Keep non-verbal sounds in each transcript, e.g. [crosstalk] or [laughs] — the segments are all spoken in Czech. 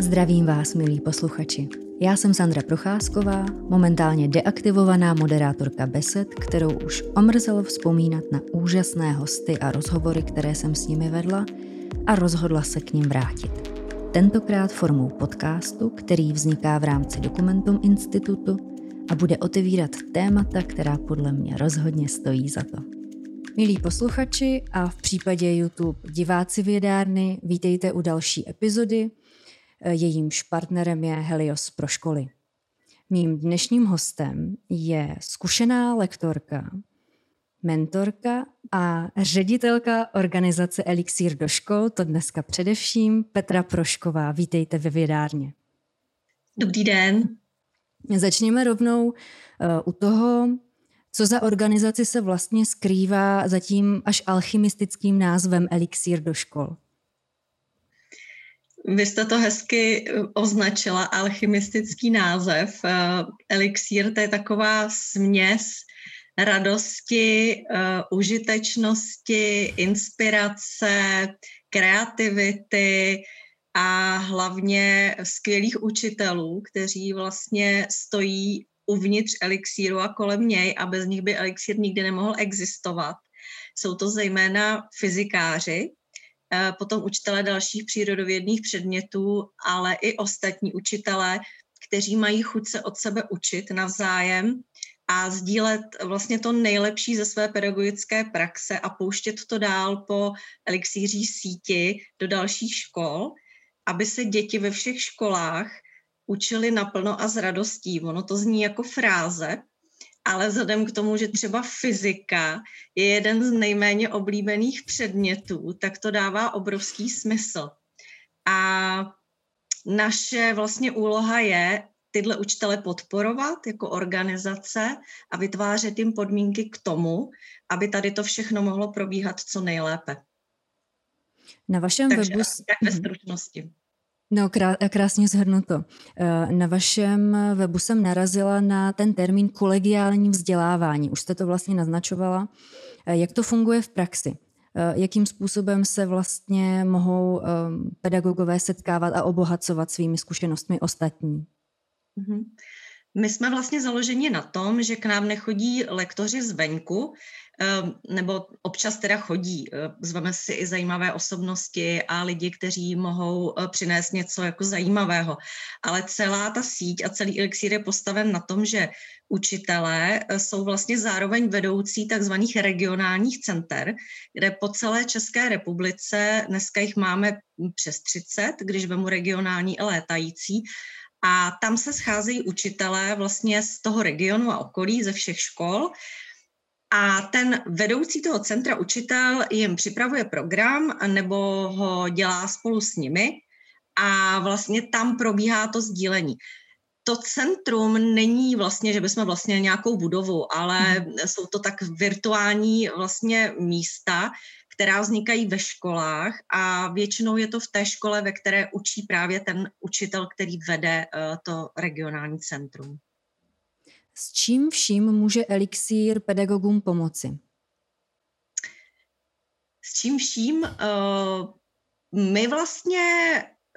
Zdravím vás, milí posluchači. Já jsem Sandra Procházková, momentálně deaktivovaná moderátorka Besed, kterou už omrzelo vzpomínat na úžasné hosty a rozhovory, které jsem s nimi vedla a rozhodla se k ním vrátit. Tentokrát formou podcastu, který vzniká v rámci Dokumentum Institutu a bude otevírat témata, která podle mě rozhodně stojí za to. Milí posluchači a v případě YouTube diváci vědárny, vítejte u další epizody – jejímž partnerem je Helios pro školy. Mým dnešním hostem je zkušená lektorka, mentorka a ředitelka organizace Elixír do škol, to dneska především Petra Prošková. Vítejte ve vědárně. Dobrý den. Začněme rovnou uh, u toho, co za organizaci se vlastně skrývá za tím až alchymistickým názvem Elixír do škol. Vy jste to hezky eh, označila, alchymistický název. Eh, elixír to je taková směs radosti, uh, užitečnosti, inspirace, kreativity a hlavně skvělých učitelů, kteří vlastně stojí uvnitř elixíru a kolem něj a bez nich by elixír nikdy nemohl existovat. Jsou to zejména fyzikáři, Eh, potom učitelé dalších přírodovědných předmětů, ale i ostatní učitelé, kteří mají chuť se od sebe učit navzájem a sdílet vlastně to nejlepší ze své pedagogické praxe a pouštět to dál po elixíří síti do dalších škol, aby se děti ve všech školách učili naplno a s radostí. Ono to zní jako fráze, ale vzhledem k tomu, že třeba fyzika je jeden z nejméně oblíbených předmětů, tak to dává obrovský smysl. A naše vlastně úloha je tyhle učitele podporovat jako organizace a vytvářet jim podmínky k tomu, aby tady to všechno mohlo probíhat co nejlépe. Na vašem Takže webu... Tak ve mhm. stručnosti. No, krá, krásně zhrnuto. Eh, na vašem webu jsem narazila na ten termín kolegiální vzdělávání. Už jste to vlastně naznačovala. Eh, jak to funguje v praxi? Eh, jakým způsobem se vlastně mohou pedagogové setkávat a obohacovat svými zkušenostmi ostatní? Mm-hmm. My jsme vlastně založeni na tom, že k nám nechodí lektoři zvenku, nebo občas teda chodí. Ehm, zveme si i zajímavé osobnosti a lidi, kteří mohou eh, přinést něco jako zajímavého. Ale celá ta síť a celý Elixir je postaven na tom, že učitelé eh, jsou vlastně zároveň vedoucí takzvaných regionálních center, kde po celé České republice, dneska jich máme přes 30, když vemu regionální a létající, a tam se scházejí učitelé vlastně z toho regionu a okolí, ze všech škol a ten vedoucí toho centra učitel jim připravuje program nebo ho dělá spolu s nimi a vlastně tam probíhá to sdílení. To centrum není vlastně, že bychom vlastně nějakou budovu, ale hmm. jsou to tak virtuální vlastně místa, která vznikají ve školách a většinou je to v té škole, ve které učí právě ten učitel, který vede uh, to regionální centrum. S čím vším může elixír pedagogům pomoci? S čím vším? Uh, my vlastně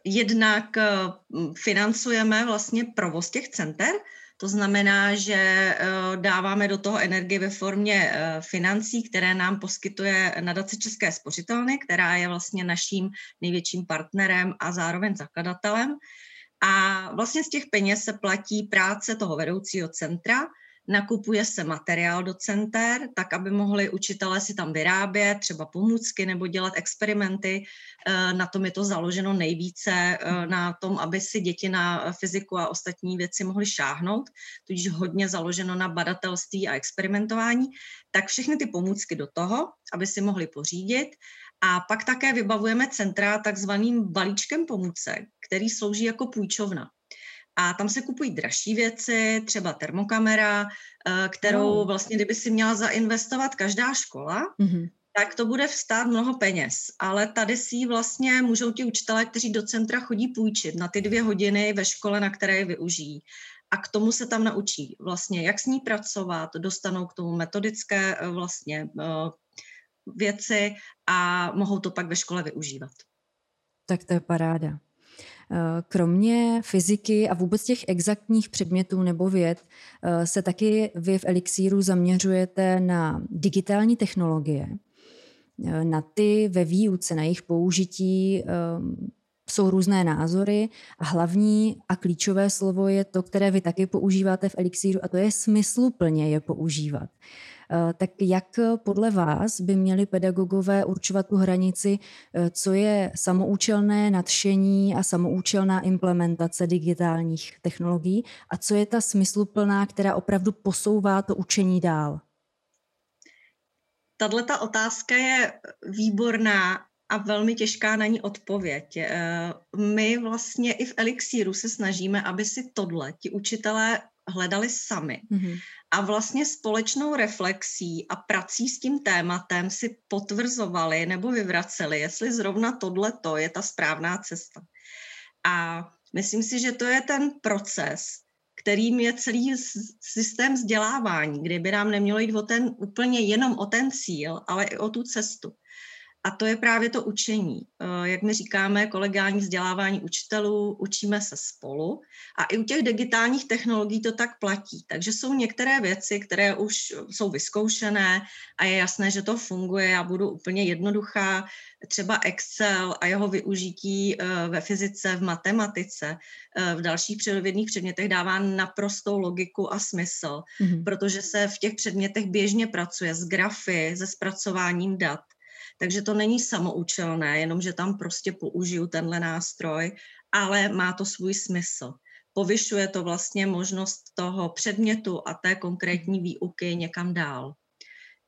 jednak uh, financujeme vlastně provoz těch center, to znamená, že uh, dáváme do toho energii ve formě financí, které nám poskytuje nadace České spořitelny, která je vlastně naším největším partnerem a zároveň zakladatelem. A vlastně z těch peněz se platí práce toho vedoucího centra, nakupuje se materiál do center, tak aby mohli učitelé si tam vyrábět třeba pomůcky nebo dělat experimenty. Eh, na tom je to založeno nejvíce, eh, na tom, aby si děti na fyziku a ostatní věci mohly šáhnout, tudíž hodně založeno na badatelství a experimentování, tak všechny ty pomůcky do toho, aby si mohli pořídit a pak také vybavujeme centra takzvaným balíčkem pomůcek, který slouží jako půjčovna. A tam se kupují dražší věci, třeba termokamera, eh, kterou vlastně, kdyby si měla zainvestovat každá škola, mm-hmm. tak to bude vstát mnoho peněz. Ale tady si vlastně můžou ti učitelé, kteří do centra chodí půjčit na ty dvě hodiny ve škole, na které je využijí. A k tomu se tam naučí vlastně, jak s ní pracovat, dostanou k tomu metodické eh, vlastně eh, věci a mohou to pak ve škole využívat. Tak to je paráda. Kromě fyziky a vůbec těch exaktních předmětů nebo věd se taky vy v Elixíru zaměřujete na digitální technologie, na ty ve výuce, na jejich použití jsou různé názory a hlavní a klíčové slovo je to, které vy taky používáte v Elixíru a to je smysluplně je používat. Eh, tak jak podle vás by měli pedagogové určovat tu hranici, eh, co je samoučelné nadšení a samoučelná implementace digitálních technologií a co je ta smysluplná, která opravdu posouvá to učení dál? Tahle ta otázka je výborná a velmi těžká na ní odpověď. Eh, my vlastně i v Elixíru se snažíme, aby si tohle ti učitelé hledali sami. Mm-hmm. A vlastně společnou reflexí a prací s tím tématem si potvrzovali nebo vyvraceli, jestli zrovna tohle to je ta správná cesta. A myslím si, že to je ten proces, kterým je celý systém vzdělávání, kdyby nám nemělo jít o ten, úplně jenom o ten cíl, ale i o tu cestu. A to je právě to učení. Eh, jak my říkáme, kolegální vzdělávání učitelů, učíme se spolu. A i u těch digitálních technologií to tak platí. Takže jsou některé věci, které už jsou vyzkoušené a je jasné, že to funguje. Já budu úplně jednoduchá. Třeba Excel a jeho využití eh, ve fyzice, v matematice, eh, v dalších přírodovědných předmětech dává naprostou logiku a smysl, mm-hmm. protože se v těch předmětech běžně pracuje s grafy, se zpracováním dat takže to není samoučelné, jenom že tam prostě použiju tenhle nástroj, ale má to svůj smysl. Povyšuje to vlastně možnost toho předmětu a té konkrétní výuky někam dál.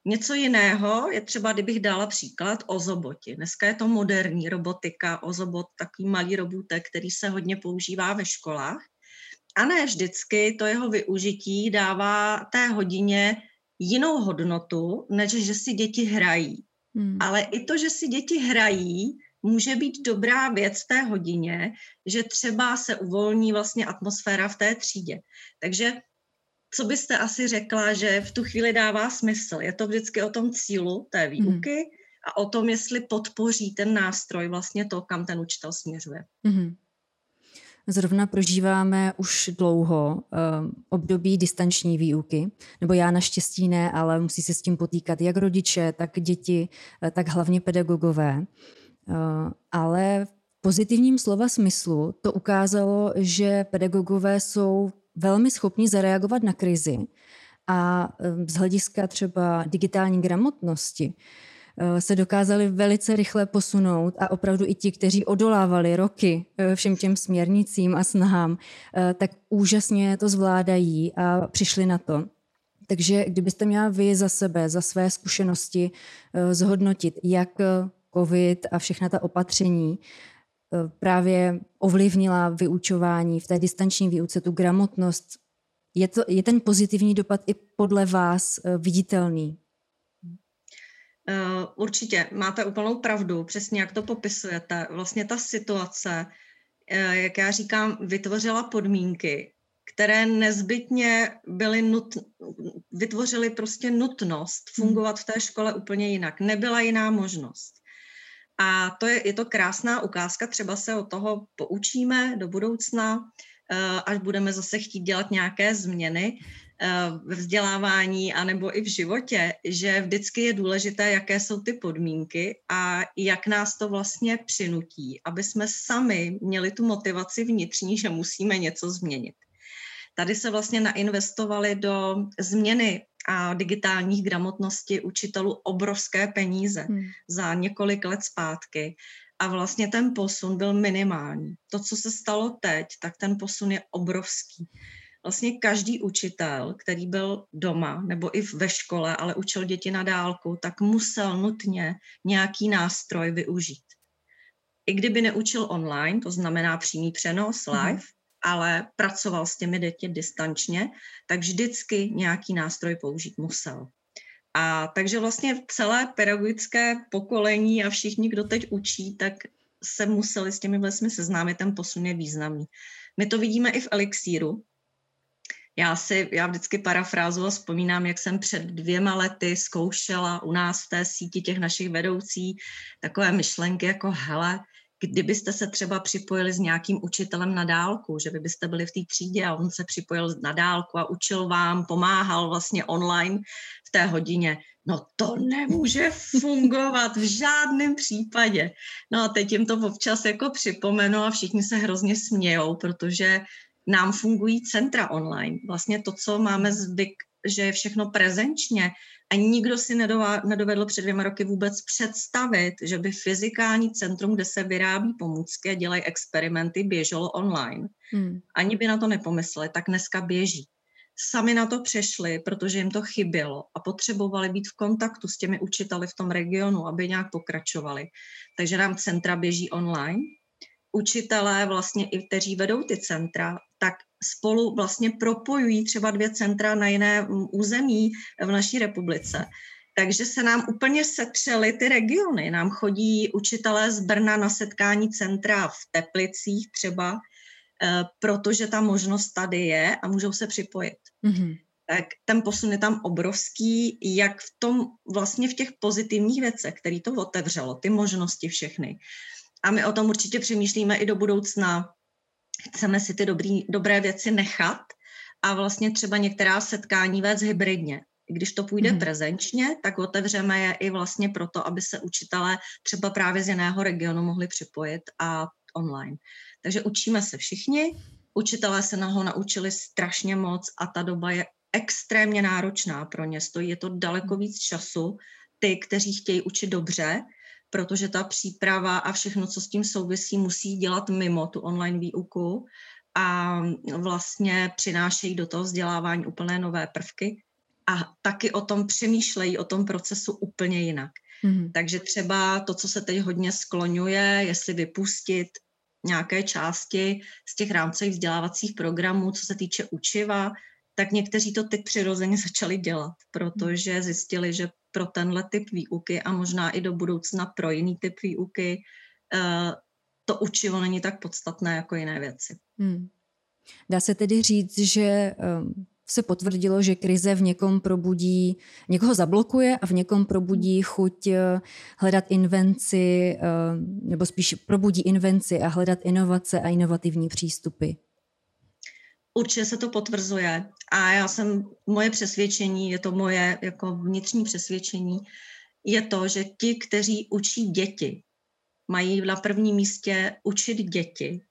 Něco jiného je třeba, kdybych dala příklad ozoboti. Dneska je to moderní robotika, ozobot, takový malý robotek, který se hodně používá ve školách. A ne vždycky to jeho využití dává té hodině jinou hodnotu, než že si děti hrají. Hmm. Ale i to, že si děti hrají, může být dobrá věc v té hodině, že třeba se uvolní vlastně atmosféra v té třídě. Takže co byste asi řekla, že v tu chvíli dává smysl? Je to vždycky o tom cílu té hmm. výuky hmm. a o tom, jestli podpoří ten nástroj vlastně to, kam ten učitel směřuje. Hmm. Zrovna prožíváme už dlouho uh, období distanční výuky, nebo já naštěstí ne, ale musí se s tím potýkat jak rodiče, tak děti, uh, tak hlavně pedagogové. Uh, ale v pozitivním slova smyslu to ukázalo, že pedagogové jsou velmi schopni zareagovat na krizi a z hlediska třeba digitální gramotnosti Eh, se dokázali velice rychle posunout a opravdu i ti, kteří odolávali roky eh, všem těm směrnicím a snahám, eh, tak úžasně to zvládají a přišli na to. Takže kdybyste měla vy za sebe, za své zkušenosti zhodnotit, jak COVID a všechna ta opatření právě ovlivnila vyučování v té distanční výuce, tu gramotnost, je, to, je ten pozitivní dopad i podle vás viditelný? Uh, určitě, máte úplnou pravdu, přesně jak to popisujete. Vlastně ta situace, uh, jak já říkám, vytvořila podmínky, které nezbytně byly nut, vytvořily prostě nutnost hmm. fungovat v té škole úplně jinak. Nebyla jiná možnost. A to je, je to krásná ukázka, třeba se od toho poučíme do budoucna, uh, až budeme zase chtít dělat nějaké změny, Eh, ve vzdělávání anebo i v životě, že vždycky je důležité, jaké jsou ty podmínky a jak nás to vlastně přinutí, aby jsme sami měli tu motivaci vnitřní, že musíme něco změnit. Tady se vlastně nainvestovali do změny a digitálních gramotnosti učitelů obrovské peníze hmm. za několik let zpátky a vlastně ten posun byl minimální. To, co se stalo teď, tak ten posun je obrovský vlastně každý učitel, který byl doma nebo i ve škole, ale učil děti na dálku, tak musel nutně nějaký nástroj využít. I kdyby neučil online, to znamená přímý přenos mhm. live, mm-hmm. ale pracoval s těmi děti distančně, tak vždycky nějaký nástroj použít musel. A takže vlastně celé pedagogické pokolení a všichni, kdo teď učí, tak se museli s těmi vlastně seznámit, ten posun je významný. My to vidíme i v Elixíru, já si, já vždycky parafrázu a vzpomínám, jak jsem před dvěma lety zkoušela u nás v té síti těch našich vedoucí takové myšlenky jako hele, kdybyste se třeba připojili s nějakým učitelem na dálku, že vy byste byli v té třídě a on se připojil na dálku a učil vám, pomáhal vlastně online v té hodině. No to nemůže fungovat v žádném případě. No a teď jim to občas jako připomenu a všichni se hrozně smějou, protože nám fungují centra online. Vlastně to, co máme zvyk, že je všechno prezenčně a nikdo si nedovedl před dvěma roky vůbec představit, že by fyzikální centrum, kde se vyrábí pomůcky a dělají experimenty, běželo online. Hmm. Ani by na to nepomysleli, tak dneska běží. Sami na to přešli, protože jim to chybělo a potřebovali být v kontaktu s těmi učiteli v tom regionu, aby nějak pokračovali. Takže nám centra běží online. Učitelé vlastně i kteří vedou ty centra, spolu vlastně propojují třeba dvě centra na jiné území v naší republice. Takže se nám úplně setřely ty regiony. Nám chodí učitelé z Brna na setkání centra v Teplicích třeba, eh, protože ta možnost tady je a můžou se připojit. Mm-hmm. Tak ten posun je tam obrovský, jak v tom vlastně v těch pozitivních věcech, který to otevřelo, ty možnosti všechny. A my o tom určitě přemýšlíme i do budoucna, chceme si ty dobrý, dobré věci nechat a vlastně třeba některá setkání vést hybridně. Když to půjde hmm. prezenčně, tak otevřeme je i vlastně proto, aby se učitelé třeba právě z jiného regionu mohli připojit a online. Takže učíme se všichni, učitelé se na ho naučili strašně moc a ta doba je extrémně náročná pro ně. Stojí je to daleko víc času. Ty, kteří chtějí učit dobře, protože ta příprava a všechno, co s tím souvisí, musí dělat mimo tu online výuku a vlastně přinášejí do toho vzdělávání úplné nové prvky a taky o tom přemýšlejí, o tom procesu úplně jinak. Mm-hmm. Takže třeba to, co se teď hodně skloňuje, jestli vypustit nějaké části z těch rámcových vzdělávacích programů, co se týče učiva, tak někteří to teď přirozeně [laughs] začali dělat, protože zjistili, že pro tenhle typ výuky a možná i do budoucna pro jiný typ výuky eh, to učivo není tak podstatné jako jiné věci. Hmm. Dá se tedy říct, že ehm, se potvrdilo, že krize v někom probudí, někoho zablokuje a v někom probudí chuť eh, hledat invenci, ehm, nebo spíš probudí invenci a hledat inovace a inovativní přístupy. Určitě se to potvrzuje a já jsem, moje přesvědčení, je to moje jako vnitřní přesvědčení, je to, že ti, kteří učí děti, mají na prvním místě učit děti,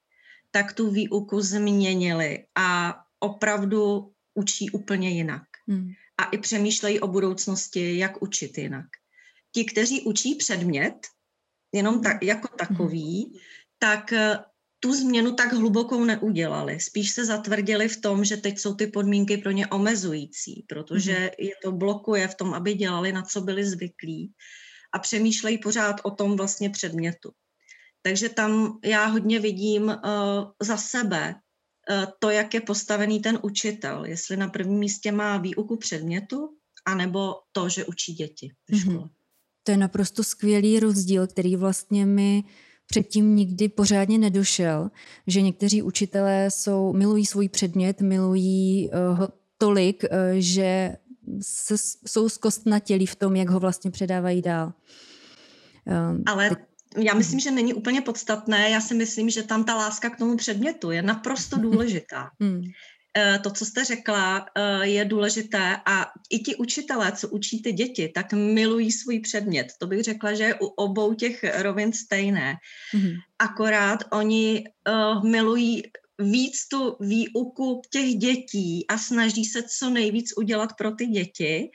tak tu výuku změnili a opravdu učí úplně jinak. Hmm. A i přemýšlejí o budoucnosti, jak učit jinak. Ti, kteří učí předmět, jenom tak, jako takový, hmm. tak tu změnu tak hlubokou neudělali. Spíš se zatvrdili v tom, že teď jsou ty podmínky pro ně omezující, protože mm-hmm. je to blokuje v tom, aby dělali, na co byli zvyklí a přemýšlejí pořád o tom vlastně předmětu. Takže tam já hodně vidím uh, za sebe uh, to, jak je postavený ten učitel, jestli na prvním místě má výuku předmětu, anebo to, že učí děti mhm. škole. Mm-hmm. To je naprosto skvělý rozdíl, který vlastně my předtím nikdy pořádně nedošel, že někteří učitelé jsou, milují svůj předmět, milují uh, ho tolik, uh, že se, jsou zkostnatělí v tom, jak ho vlastně předávají dál. Um, Ale já myslím, že není úplně podstatné. Já si myslím, že tam ta láska k tomu předmětu je naprosto důležitá. Eh, to, co jste řekla, eh, je důležité a i ti učitelé, co učí ty děti, tak milují svůj předmět. To bych řekla, že je u obou těch rovin stejné. Mm-hmm. Akorát oni uh, milují víc tu výuku těch dětí a snaží se co nejvíc udělat pro ty děti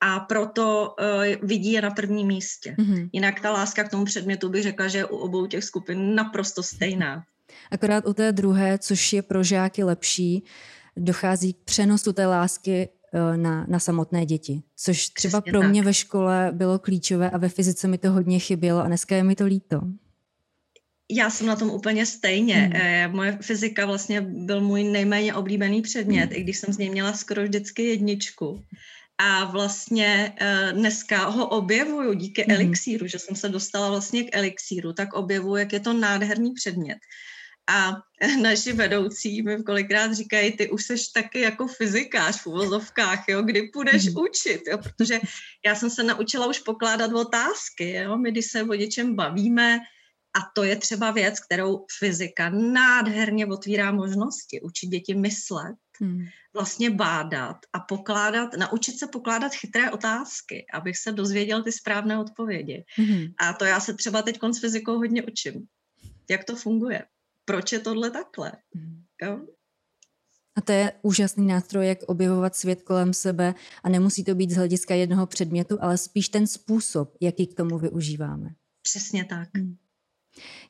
a proto uh, vidí je na prvním místě. Mm-hmm. Jinak ta láska k tomu předmětu bych řekla, že je u obou těch skupin naprosto stejná. Akorát u té druhé, což je pro žáky lepší, dochází k přenosu té lásky eh, na, na samotné děti. Což třeba Přesně pro tak. mě ve škole bylo klíčové a ve fyzice mi to hodně chybělo a dneska je mi to líto. Já jsem na tom úplně stejně. Hmm. Moje fyzika vlastně byl můj nejméně oblíbený předmět, hmm. i když jsem z něj měla skoro vždycky jedničku. A vlastně eh, dneska ho objevuju díky hmm. elixíru, že jsem se dostala vlastně k elixíru, tak objevuju, jak je to nádherný předmět. A [laughs] naši vedoucí mi kolikrát říkají, ty už seš taky jako fyzikář v uvozovkách, jo, kdy půjdeš mm. učit, jo, protože já jsem se naučila už pokládat otázky, jo, my když se o něčem bavíme, A to je třeba věc, kterou fyzika nádherně otvírá možnosti. Učit děti myslet, hmm. vlastně bádat a pokládat, naučit se pokládat chytré otázky, abych se dozvěděl ty správné odpovědi. Hmm. A to já se třeba teď s fyzikou hodně učím. Jak to funguje? Proč je tohle takhle? Hmm. Jo? A to je úžasný nástroj, jak objevovat svět kolem sebe a nemusí to být z hlediska jednoho předmětu, ale spíš ten způsob, jaký k tomu využíváme. Přesně tak. Hmm.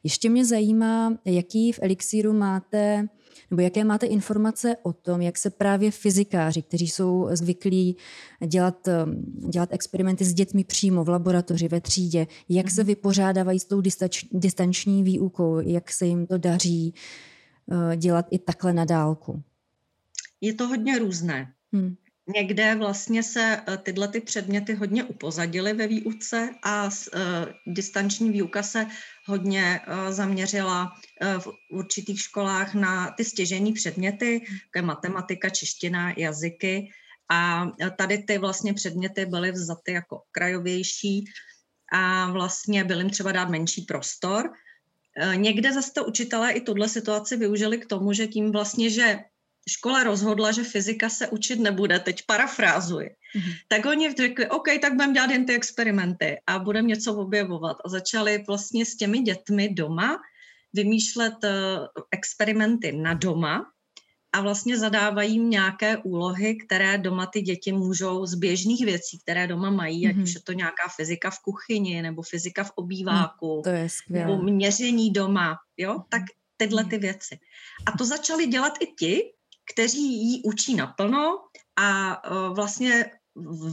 Ještě mě zajímá, jaký v Elixíru máte, nebo jaké máte informace o tom, jak se právě fyzikáři, kteří jsou zvyklí dělat, dělat experimenty s dětmi přímo v laboratoři, ve třídě, jak se mhm. vypořádávají s tou distač, distanční výukou, jak se jim to daří eh, dělat i takhle na dálku. Je to hodně různé. Hmm. Někde vlastně se eh, tyhle ty předměty hodně upozadily ve výuce a uh, distanční výuka se hodně uh, zaměřila v určitých školách na ty stěžení předměty, jako matematika, čeština, jazyky. A tady ty vlastně předměty byly vzaty jako krajovější a vlastně byl jim třeba dát menší prostor. Někde zase to učitelé i tuhle situaci využili k tomu, že tím vlastně, že škola rozhodla, že fyzika se učit nebude, teď parafrázuji, mm-hmm. tak oni řekli, OK, tak budeme dělat jen ty experimenty a budeme něco objevovat. A začali vlastně s těmi dětmi doma vymýšlet uh, experimenty na doma a vlastně zadávají jim nějaké úlohy, které doma ty děti můžou z běžných věcí, které doma mají, mm-hmm. ať mhm. už je to nějaká fyzika v kuchyni, nebo fyzika v obýváku, no, to je nebo měření doma, jo, tak tyhle mhm. ty věci. A to začali dělat i ti, kteří ji učí naplno a e, vlastně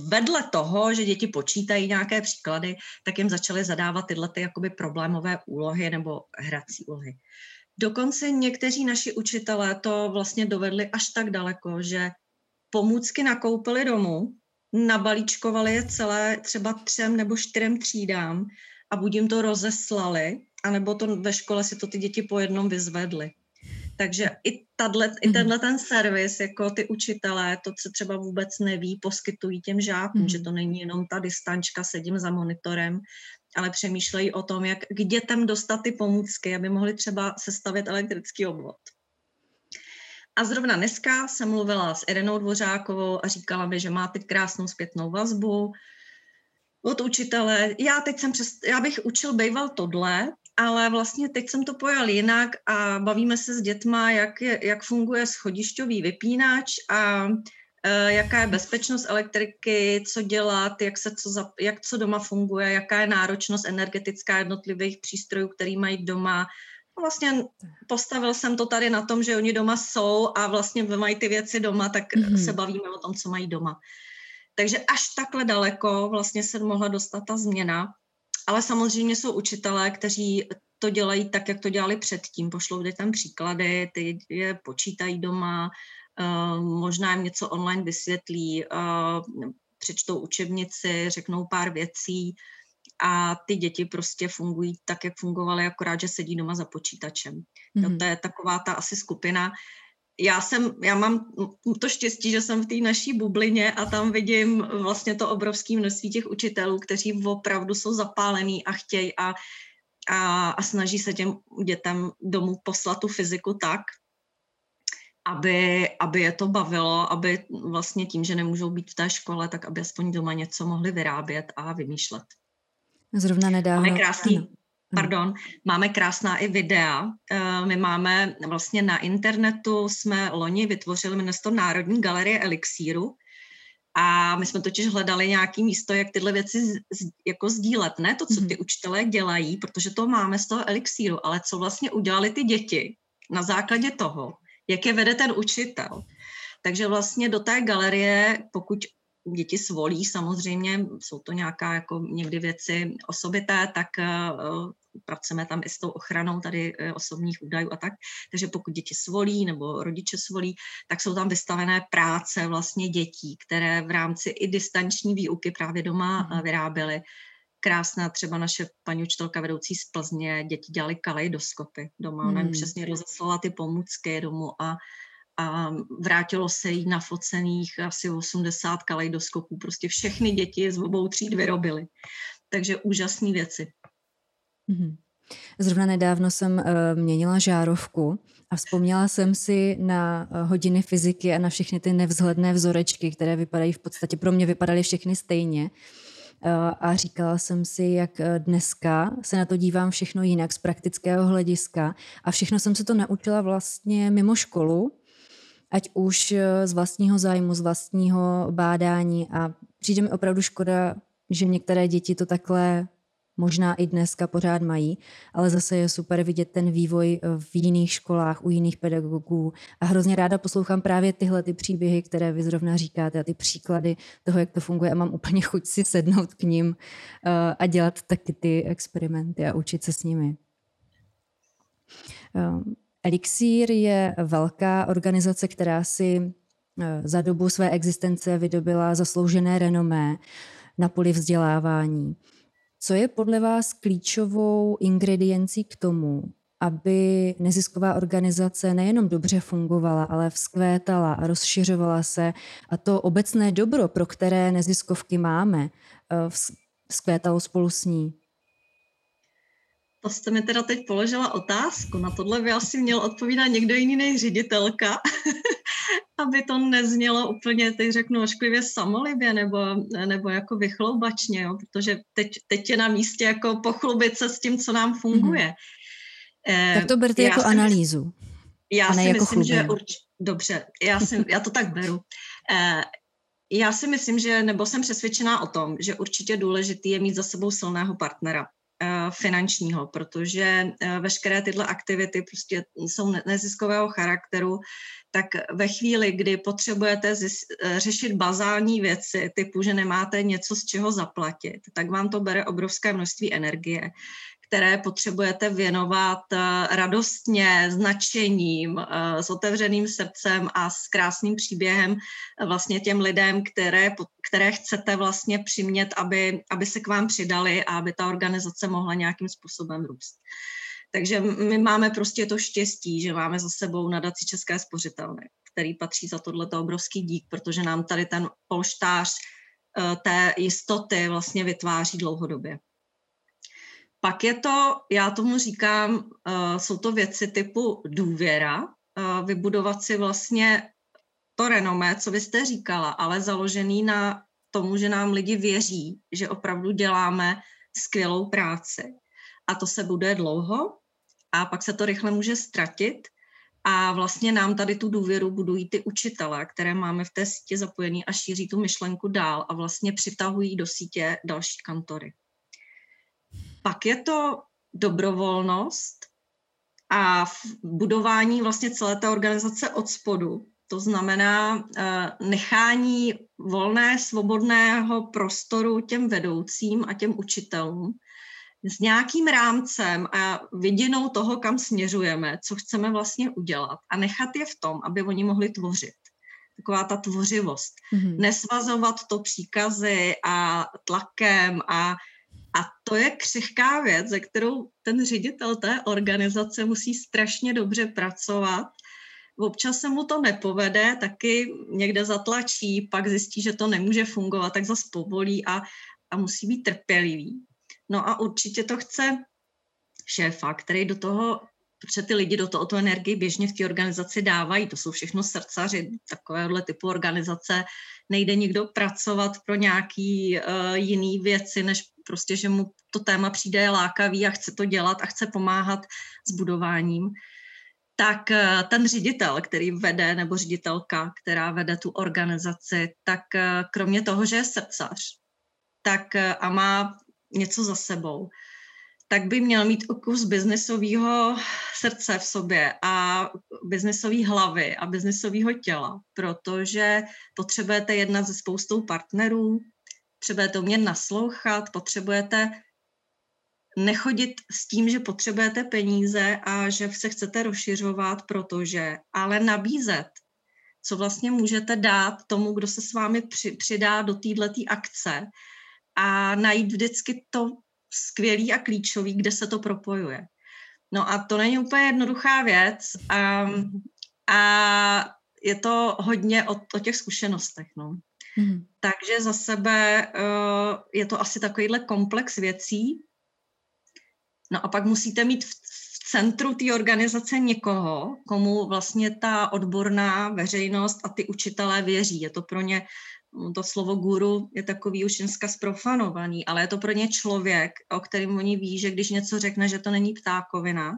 vedle toho, že děti počítají nějaké příklady, tak jim začaly zadávat tyhle ty jakoby problémové úlohy nebo hrací úlohy. Dokonce někteří naši učitelé to vlastně dovedli až tak daleko, že pomůcky nakoupili domů, nabalíčkovali je celé třeba třem nebo čtyřem třídám a buď jim to rozeslali, anebo to ve škole si to ty děti po jednom vyzvedli. Takže i, tadle, mm-hmm. i mhm. tenhle ten servis, jako ty učitelé, to, co třeba vůbec neví, poskytují těm žákům, mm-hmm. že to není jenom ta distančka, sedím za monitorem, ale přemýšlejí o tom, jak k dětem dostat ty pomůcky, aby mohli třeba sestavit elektrický obvod. A zrovna dneska jsem mluvila s Irenou Dvořákovou a říkala mi, že má teď krásnou zpětnou vazbu od učitele. Já teď jsem přes, já bych učil bejval tohle, ale vlastně teď jsem to pojal jinak a bavíme se s dětma, jak, je, jak funguje schodišťový vypínač a e, jaká je bezpečnost elektriky, co dělat, jak, se co, za, jak co doma funguje, jaká je náročnost energetická jednotlivých přístrojů, který mají doma. Vlastně postavil jsem to tady na tom, že oni doma jsou a vlastně mají ty věci doma, tak mm-hmm. se bavíme o tom, co mají doma. Takže až takhle daleko vlastně se mohla dostat ta změna. Ale samozřejmě jsou učitelé, kteří to dělají tak, jak to dělali předtím. Pošlou dětem příklady, ty je počítají doma, uh, možná jim něco online vysvětlí, uh, přečtou učebnici, řeknou pár věcí a ty děti prostě fungují tak, jak fungovaly, akorát, že sedí doma za počítačem. Mm-hmm. Mhm. to je taková ta asi skupina já jsem, já mám to štěstí, že jsem v té naší bublině a tam vidím vlastně to obrovské množství těch učitelů, kteří opravdu jsou zapálení a chtějí a, a, a snaží se těm dětem domů poslat tu fyziku tak, aby, aby je to bavilo, aby vlastně tím, že nemůžou být v té škole, tak aby aspoň doma něco mohli vyrábět a vymýšlet. Zrovna nedávno. Máme krásný, ano. Pardon, máme krásná i videa. Eh, my máme vlastně na internetu, jsme loni vytvořili město Národní galerie Elixíru, a my jsme totiž hledali nějaký místo, jak tyhle věci z, z, jako sdílet. Ne to, co mhm. ty učitelé dělají, protože to máme z toho elixíru, ale co vlastně udělali ty děti na základě toho, jak je vede ten učitel. Takže vlastně do té galerie, pokud děti svolí samozřejmě, jsou to nějaká jako někdy věci osobité, tak uh, pracujeme tam i s tou ochranou tady uh, osobních údajů a tak. Takže pokud děti svolí nebo rodiče svolí, tak jsou tam vystavené práce vlastně dětí, které v rámci i distanční výuky právě doma uh, vyráběly. Krásná třeba naše paní učitelka vedoucí z Plzně, děti dělali kaleidoskopy doma, ona jim hmm. přesně rozeslala ty pomůcky domů a a vrátilo se jí nafocených asi 80 kaleidoskopů. Prostě všechny děti z obou tříd vyrobily. Takže úžasné věci. Mm-hmm. Zrovna nedávno jsem uh, měnila žárovku a vzpomněla jsem si na uh, hodiny fyziky a na všechny ty nevzhledné vzorečky, které vypadají v podstatě, pro mě vypadaly všechny stejně. Uh, a říkala jsem si, jak dneska se na to dívám všechno jinak z praktického hlediska a všechno jsem se to naučila vlastně mimo školu, ať už z vlastního zájmu, z vlastního bádání a přijde mi opravdu škoda, že některé děti to takhle možná i dneska pořád mají, ale zase je super vidět ten vývoj eh, v jiných školách, u jiných pedagogů a hrozně ráda poslouchám právě tyhle ty příběhy, které vy zrovna říkáte a ty příklady toho, jak to funguje a mám úplně chuť si sednout k ním eh, a dělat taky ty experimenty a učit se s nimi. Eh, Elixír je velká organizace, která si za dobu své existence vydobila zasloužené renomé na poli vzdělávání. Co je podle vás klíčovou ingrediencí k tomu, aby nezisková organizace nejenom dobře fungovala, ale vzkvétala a rozšiřovala se a to obecné dobro, pro které neziskovky máme, eh, vzkvétalo spolu s ní? To jste mi teda teď položila otázku. Na tohle by asi měl odpovídat někdo jiný než ředitelka. [laughs] aby to neznělo úplně, teď řeknu, ošklivě samolibě nebo, nebo jako vychloubačně, jo? protože teď, teď je na místě jako pochlubit se s tím, co nám funguje. Mm-hmm. Eh, tak to berte jako analýzu. Já si jako myslím, že urč, dobře, já, si, já to tak beru. Eh, já si myslím, že, nebo jsem přesvědčená o tom, že určitě důležitý je mít za sebou silného partnera finančního, protože eh, veškeré tyhle aktivity prostě jsou neziskového charakteru, tak ve chvíli, kdy potřebujete eh, řešit bazální věci, typu, že nemáte něco z čeho zaplatit, tak vám to bere obrovské množství energie, které potřebujete věnovat eh, radostně, značením, eh, s otevřeným srdcem a s krásným příběhem vlastně těm lidem, které, které chcete vlastně přimět, aby, aby se k vám přidali a aby ta organizace mohla nějakým způsobem růst. Takže my máme prostě to štěstí, že máme za sebou nadaci České spořitelny, který patří za tohleto obrovský dík, protože nám tady ten polštář eh, té jistoty vlastně vytváří dlouhodobě. Pak je to, já tomu říkám, eh, jsou to věci typu důvěra, eh, vybudovat si vlastně to renomé, co vy jste říkala, ale založený na tomu, že nám lidi věří, že opravdu děláme skvělou práci. A to se bude dlouho, a pak se to rychle může ztratit. A vlastně nám tady tu důvěru budují ty učitele, které máme v té sítě zapojený a šíří tu myšlenku dál a vlastně přitahují do sítě další kantory. Pak je to dobrovolnost a budování vlastně celé té organizace od spodu. To znamená uh, nechání volné, svobodného prostoru těm vedoucím a těm učitelům, s nějakým rámcem a vidinou toho, kam směřujeme, co chceme vlastně udělat a nechat je v tom, aby oni mohli tvořit. Taková ta tvořivost. Mm-hmm. Nesvazovat to příkazy a tlakem a a to je křehká věc, ze kterou ten ředitel té organizace musí strašně dobře pracovat. Občas se mu to nepovede, taky někde zatlačí, pak zjistí, že to nemůže fungovat, tak zase povolí a, a musí být trpělivý. No a určitě to chce šéfa, který do toho, protože ty lidi do toho tu energii běžně v té organizaci dávají, to jsou všechno srdcaři takovéhle typu organizace, nejde nikdo pracovat pro nějaký uh, jiný věci, než prostě, že mu to téma přijde lákavý a chce to dělat a chce pomáhat s budováním tak uh, ten ředitel, který vede, nebo ředitelka, která vede tu organizaci, tak uh, kromě toho, že je srdcař, tak a má něco za sebou, tak by měl mít kus biznesového srdce v sobě a biznesové hlavy a biznesového těla, protože potřebujete jednat se spoustou partnerů, potřebujete umět naslouchat, potřebujete nechodit s tím, že potřebujete peníze a že se chcete rozšiřovat, protože, ale nabízet, co vlastně můžete dát tomu, kdo se s vámi při, přidá do této akce a najít vždycky to skvělý a klíčový, kde se to propojuje. No a to není úplně jednoduchá věc a, a je to hodně o, o těch zkušenostech. No. Mm. Takže za sebe uh, je to asi takovýhle komplex věcí. No a pak musíte mít v, v centru té organizace někoho, komu vlastně ta odborná veřejnost a ty učitelé věří. Je to pro ně, to slovo guru je takový už dneska sprofanovaný, ale je to pro ně člověk, o kterém oni ví, že když něco řekne, že to není ptákovina,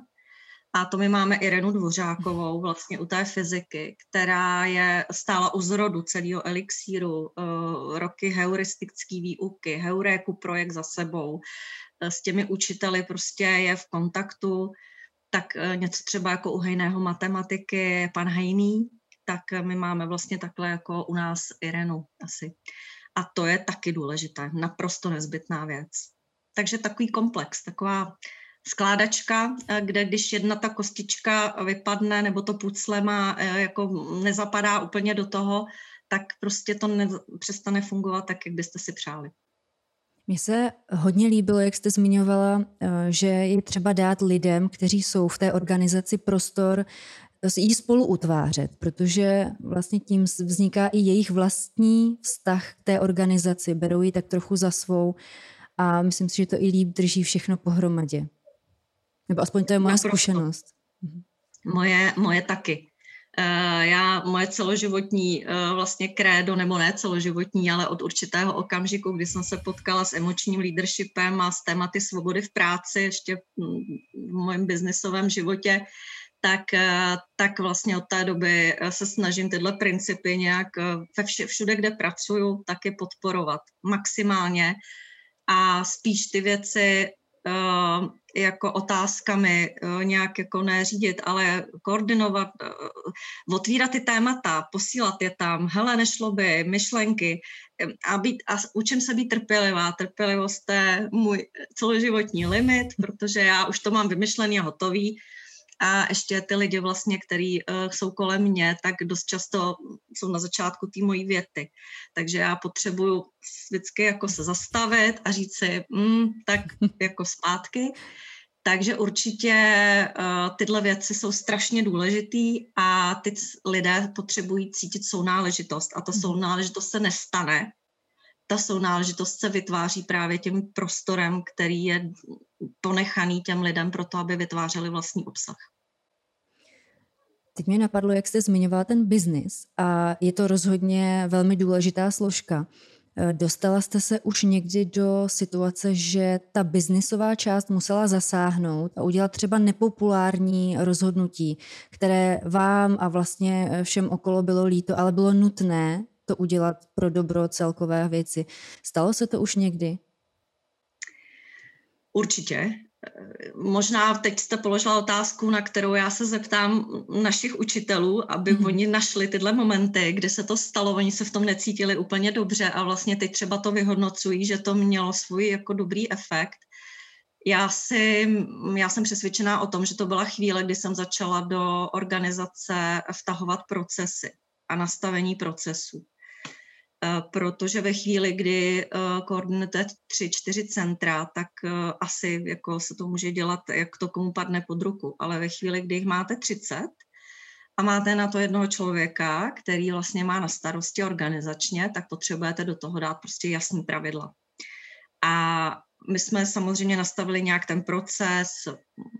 a to my máme Irenu Dvořákovou vlastně u té fyziky, která je stála u zrodu celého elixíru, uh, roky heuristické výuky, heuréku projekt za sebou, uh, s těmi učiteli prostě je v kontaktu, tak uh, něco třeba jako u hejného matematiky, pan Hejný, tak my máme vlastně takhle jako u nás Irenu asi. A to je taky důležité, naprosto nezbytná věc. Takže takový komplex, taková skládačka, eh, kde když jedna ta kostička vypadne nebo to pucle má, eh, jako nezapadá úplně do toho, tak prostě to ne, přestane fungovat tak, jak byste si přáli. Mně se hodně líbilo, jak jste zmiňovala, eh, že je třeba dát lidem, kteří jsou v té organizaci prostor, jí spolu utvářet, protože vlastně tím vzniká i jejich vlastní vztah k té organizaci, berou ji tak trochu za svou a myslím si, že to i líp drží všechno pohromadě. Nebo aspoň to je moje zkušenost. Mhm. Moje, moje taky. Uh, já, moje celoživotní uh, vlastně krédo, nebo ne celoživotní, ale od určitého okamžiku, kdy jsem se potkala s emočním leadershipem a s tématy svobody v práci, ještě v mém biznisovém životě, tak, uh, tak vlastně od té doby se snažím tyhle principy nějak ve vše, všude, kde pracuju, taky podporovat maximálně a spíš ty věci jako otázkami uh, nějak jako neřídit, ale koordinovat, uh, otvírat ty témata, posílat je tam, hele, nešlo by, myšlenky a, být, a učím se být trpělivá. Trpělivost je můj celoživotní limit, [laughs] protože já už to mám vymyšlený a hotový a ještě ty lidi vlastně, který jsou kolem mě, tak dost často jsou na začátku té mojí věty. Takže já potřebuju vždycky jako se zastavit a říct si, mm, tak [laughs] jako zpátky. Takže určitě uh, tyhle věci jsou strašně důležitý a ty lidé potřebují cítit sounáležitost a ta mhm. sounáležitost se nestane. Ta sounáležitost se vytváří právě tím prostorem, který je ponechaný těm lidem pro to, aby vytvářeli vlastní obsah. Teď mě napadlo, jak jste zmiňovala ten biznis a je to rozhodně velmi důležitá složka. Eh, dostala jste se už někdy do situace, že ta biznisová část musela zasáhnout a udělat třeba nepopulární rozhodnutí, které vám a vlastně eh, všem okolo bylo líto, ale bylo nutné to udělat pro dobro celkové věci. Stalo se to už někdy? Určitě. Možná teď jste položila otázku, na kterou já se zeptám našich učitelů, aby mm-hmm. oni našli tyhle momenty, kde se to stalo, oni se v tom necítili úplně dobře a vlastně teď třeba to vyhodnocují, že to mělo svůj jako dobrý efekt. Já, si, já jsem přesvědčená o tom, že to byla chvíle, kdy jsem začala do organizace vtahovat procesy a nastavení procesů. Eh, protože ve chvíli, kdy eh, koordinujete tři, čtyři centra, tak eh, asi jako se to může dělat, jak to komu padne pod ruku, ale ve chvíli, kdy jich máte 30 a máte na to jednoho člověka, který vlastně má na starosti organizačně, tak potřebujete do toho dát prostě jasný pravidla. A my jsme samozřejmě nastavili nějak ten proces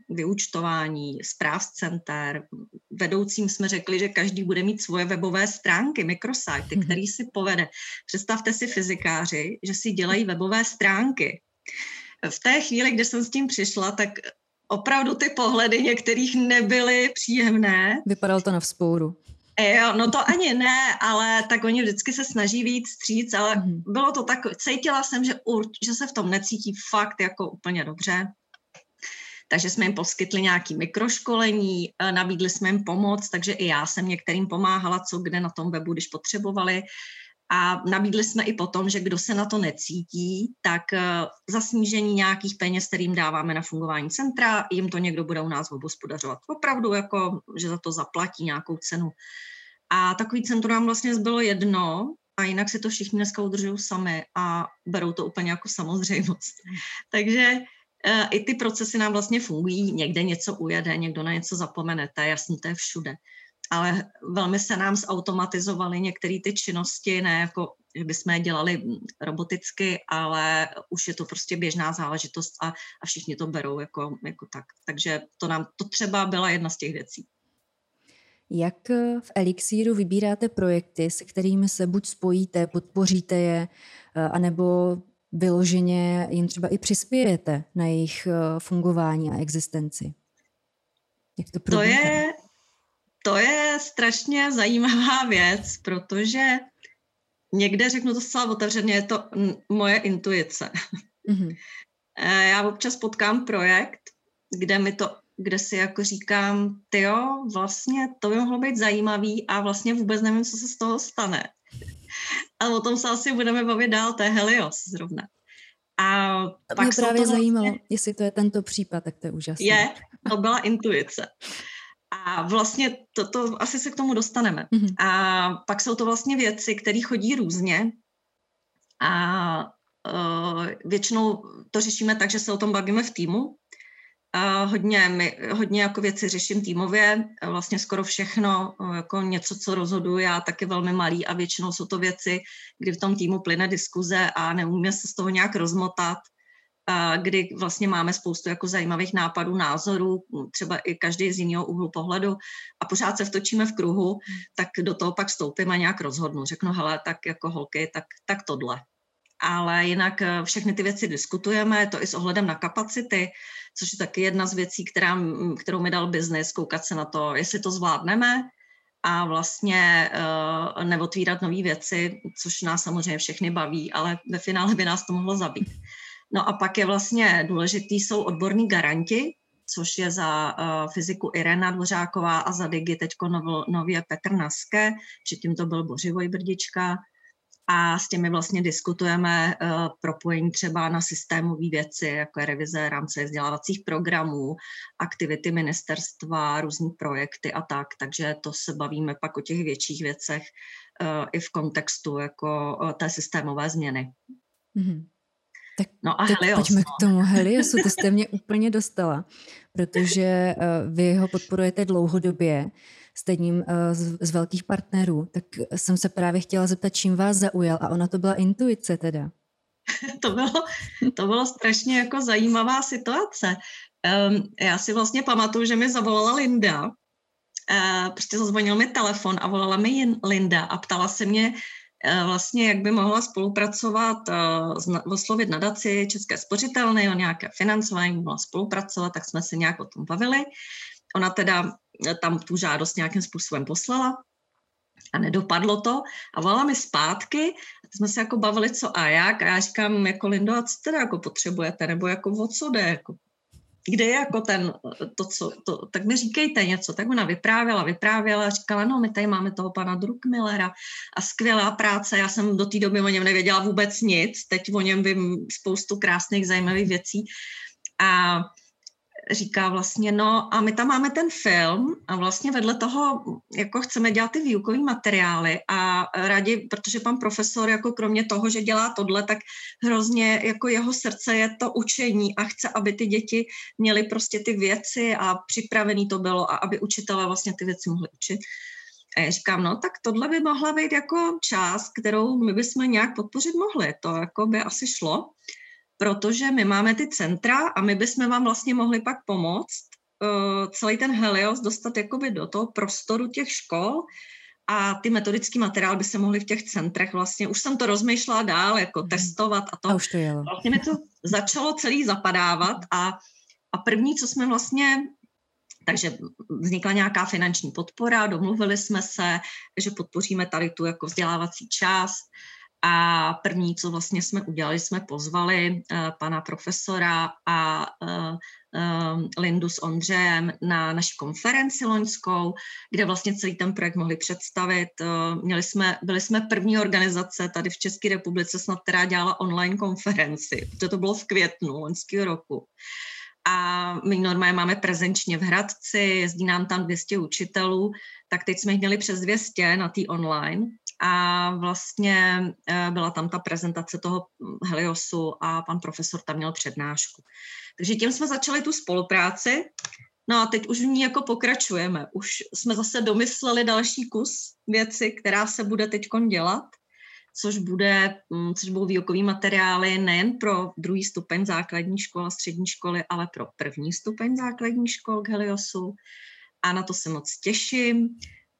vyučtování, zpráv center. Vedoucím jsme řekli, že každý bude mít svoje webové stránky, mikrosajty, mhm. který si povede. Představte si fyzikáři, že si dělají webové stránky. V té chvíli, kdy jsem s tím přišla, tak opravdu ty pohledy některých nebyly příjemné. Vypadalo to na vzpouru. Jo, no to ani ne, ale tak oni vždycky se snaží víc stříc, ale mm. bylo to tak, cítila jsem, že, ur, že se v tom necítí fakt jako úplně dobře. Takže jsme jim poskytli nějaké mikroškolení, e, nabídli jsme jim pomoc, takže i já jsem některým pomáhala, co kde na tom webu, když potřebovali. A nabídli jsme i potom, že kdo se na to necítí, tak e, za snížení nějakých peněz, kterým dáváme na fungování centra, jim to někdo bude u nás obospodařovat. Opravdu, jako, že za to zaplatí nějakou cenu. A takový centrum nám vlastně zbylo jedno, a jinak si to všichni dneska udržují sami a berou to úplně jako samozřejmost. [laughs] Takže uh, i ty procesy nám vlastně fungují, někde něco ujede, někdo na něco zapomene, to je jasný, to je všude ale velmi se nám zautomatizovaly některé ty činnosti, ne jako že bychom je dělali roboticky, ale už je to prostě běžná záležitost a, a všichni to berou jako, jako tak. Takže to nám, to třeba byla jedna z těch věcí. Jak v Elixíru vybíráte projekty, se kterými se buď spojíte, podpoříte je, eh, anebo vyloženě jim třeba i přispějete na jejich eh, fungování a existenci? Jak to, to je, to je strašně zajímavá věc, protože někde řeknu to zcela otevřeně, je to moje intuice. Mm-hmm. [laughs] Já občas potkám projekt, kde mi to kde si jako říkám, ty jo, vlastně to by mohlo být zajímavý a vlastně vůbec nevím, co se z toho stane. [laughs] Ale o tom se asi budeme bavit dál, to je Helios zrovna. A to pak mě právě to vlastně, zajímalo, jestli to je tento případ, tak to je úžasné. Je, to byla intuice. [laughs] A vlastně to, to asi se k tomu dostaneme. Mm-hmm. A pak jsou to vlastně věci, které chodí různě a uh, většinou to řešíme tak, že se o tom bavíme v týmu a hodně, my, hodně jako věci řeším týmově, vlastně skoro všechno, jako něco, co rozhoduju já, taky velmi malý a většinou jsou to věci, kdy v tom týmu plyne diskuze a neumíme se z toho nějak rozmotat, kdy vlastně máme spoustu jako zajímavých nápadů, názorů, třeba i každý z jiného úhlu pohledu a pořád se vtočíme v kruhu, tak do toho pak vstoupím a nějak rozhodnu. Řeknu, hele, tak jako holky, tak, tak tohle. Ale jinak eh, všechny ty věci diskutujeme, to i s ohledem na kapacity, což je taky jedna z věcí, která, kterou mi dal biznis, koukat se na to, jestli to zvládneme a vlastně uh, neotvírat nové věci, což nás samozřejmě všechny baví, ale ve finále by nás to mohlo zabít. No a pak je vlastně důležitý, jsou odborní garanti, což je za uh, fyziku Irena Dvořáková a za digi teď nově Petr Naske, předtím to byl Bořivoj Brdička, a s těmi vlastně diskutujeme uh, propojení třeba na systémové věci, jako je revize rámce vzdělávacích programů, aktivity ministerstva, různé projekty a tak, takže to se bavíme pak o těch větších věcech uh, i v kontextu jako uh, té systémové změny. Mm-hmm. Tak no a Helios, pojďme no. k tomu Heliosu, to [laughs] jste mě úplně dostala, protože uh, vy ho podporujete dlouhodobě s jedním uh, z, z velkých partnerů, tak jsem se právě chtěla zeptat, čím vás zaujal a ona to byla intuice teda. [laughs] to, bylo, to bylo strašně jako zajímavá situace. Um, já si vlastně pamatuju, že mi zavolala Linda, uh, prostě zazvonil mi telefon a volala mi Linda a ptala se mě, uh, vlastně, jak by mohla spolupracovat, uh, oslovit nadaci České spořitelny o nějaké financování, mohla spolupracovat, tak jsme se nějak o tom bavili. Ona teda tam tu žádost nějakým způsobem poslala a nedopadlo to a volala mi zpátky a jsme se jako bavili co a jak a já říkám jako Lindo, a co teda jako potřebujete, nebo jako o co jde, jako kde je jako ten, to, co, to, tak mi říkejte něco. Tak ona vyprávěla, vyprávěla, říkala, no my tady máme toho pana Druckmillera a skvělá práce, já jsem do té doby o něm nevěděla vůbec nic, teď o něm vím spoustu krásných, zajímavých věcí a říká vlastně, no a my tam máme ten film a vlastně vedle toho jako chceme dělat ty výukové materiály a rádi, protože pan profesor jako kromě toho, že dělá tohle, tak hrozně jako jeho srdce je to učení a chce, aby ty děti měly prostě ty věci a připravený to bylo a aby učitelé vlastně ty věci mohli učit. A já říkám, no tak tohle by mohla být jako část, kterou my bychom nějak podpořit mohli. To jako by asi šlo protože my máme ty centra a my bychom vám vlastně mohli pak pomoct uh, celý ten Helios dostat jakoby do toho prostoru těch škol a ty metodický materiál by se mohly v těch centrech vlastně, už jsem to rozmýšlela dál, jako hmm. testovat a to. A už to jelo. Vlastně mi to začalo celý zapadávat a, a první, co jsme vlastně takže vznikla nějaká finanční podpora, domluvili jsme se, že podpoříme tady tu jako vzdělávací část a první, co vlastně jsme udělali, jsme pozvali uh, pana profesora a uh, uh, Lindu s Ondřejem na naši konferenci loňskou, kde vlastně celý ten projekt mohli představit. Měli jsme, byli jsme první organizace tady v České republice, snad, která dělala online konferenci, protože to bylo v květnu loňského roku. A my normálně máme prezenčně v Hradci, jezdí nám tam 200 učitelů, tak teď jsme jich měli přes 200 na té online a vlastně eh, byla tam ta prezentace toho Heliosu a pan profesor tam měl přednášku. Takže tím jsme začali tu spolupráci No a teď už v ní jako pokračujeme. Už jsme zase domysleli další kus věci, která se bude teď dělat, což, bude, mm, což budou výukové materiály nejen pro druhý stupeň základní školy a střední školy, ale pro první stupeň základní škol k Heliosu. A na to se moc těším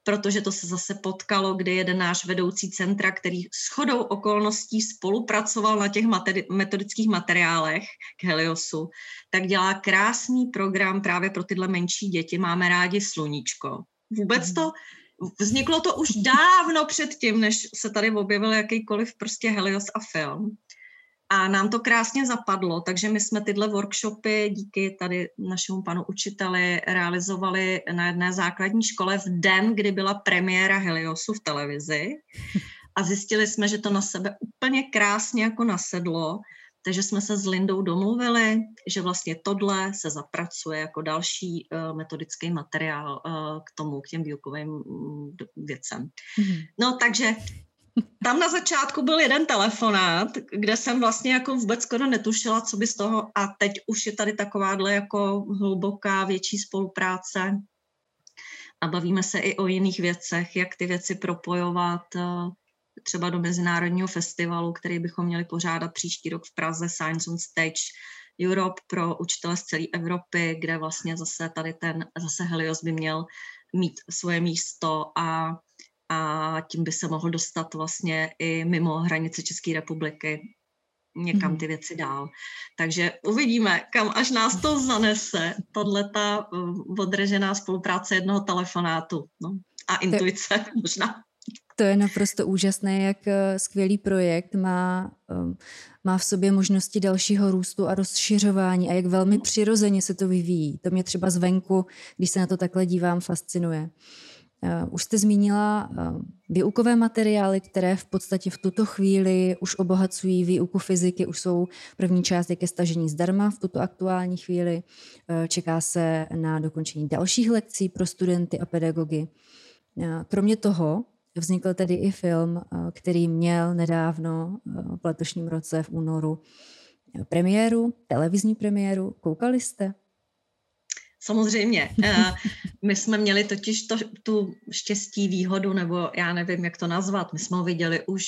protože to se zase potkalo, kdy jeden náš vedoucí centra, který s chodou okolností spolupracoval na těch materi- metodických materiálech k Heliosu, tak dělá krásný program právě pro tyhle menší děti. Máme rádi sluníčko. Vůbec to vzniklo to už dávno předtím, než se tady objevil jakýkoliv prostě Helios a film. A nám to krásně zapadlo, takže my jsme tyhle workshopy díky tady našemu panu učiteli realizovali na jedné základní škole v den, kdy byla premiéra Heliosu v televizi. A zjistili jsme, že to na sebe úplně krásně jako nasedlo, takže jsme se s Lindou domluvili, že vlastně tohle se zapracuje jako další uh, metodický materiál uh, k tomu, k těm výukovým mm, věcem. Mm-hmm. No takže tam na začátku byl jeden telefonát, kde jsem vlastně jako vůbec skoro netušila, co by z toho a teď už je tady takováhle jako hluboká větší spolupráce. A bavíme se i o jiných věcech, jak ty věci propojovat eh, třeba do mezinárodního festivalu, který bychom měli pořádat příští rok v Praze Science on Stage Europe pro učitele z celé Evropy, kde vlastně zase tady ten, zase Helios by měl mít svoje místo a a tím by se mohl dostat vlastně i mimo hranice České republiky někam mhm. ty věci dál. Takže uvidíme, kam až nás to zanese, ta uh, odrežená spolupráce jednoho telefonátu no. a intuice to, [laughs] možná. To je naprosto úžasné, jak uh, skvělý projekt má, um, má v sobě možnosti dalšího růstu a rozšiřování a jak velmi přirozeně se to vyvíjí. To mě třeba zvenku, když se na to takhle dívám, fascinuje. Eh, už jste zmínila eh, výukové materiály, které v podstatě v tuto chvíli už obohacují výuku fyziky, už jsou první část ke stažení zdarma v tuto aktuální chvíli. Eh, čeká se na dokončení dalších lekcí pro studenty a pedagogy. Kromě toho vznikl tedy i film, který měl nedávno v letošním roce v únoru premiéru, televizní premiéru. Koukali jste? Samozřejmě. Eh, my jsme měli totiž to, tu štěstí, výhodu, nebo já nevím, jak to nazvat. My jsme ho viděli už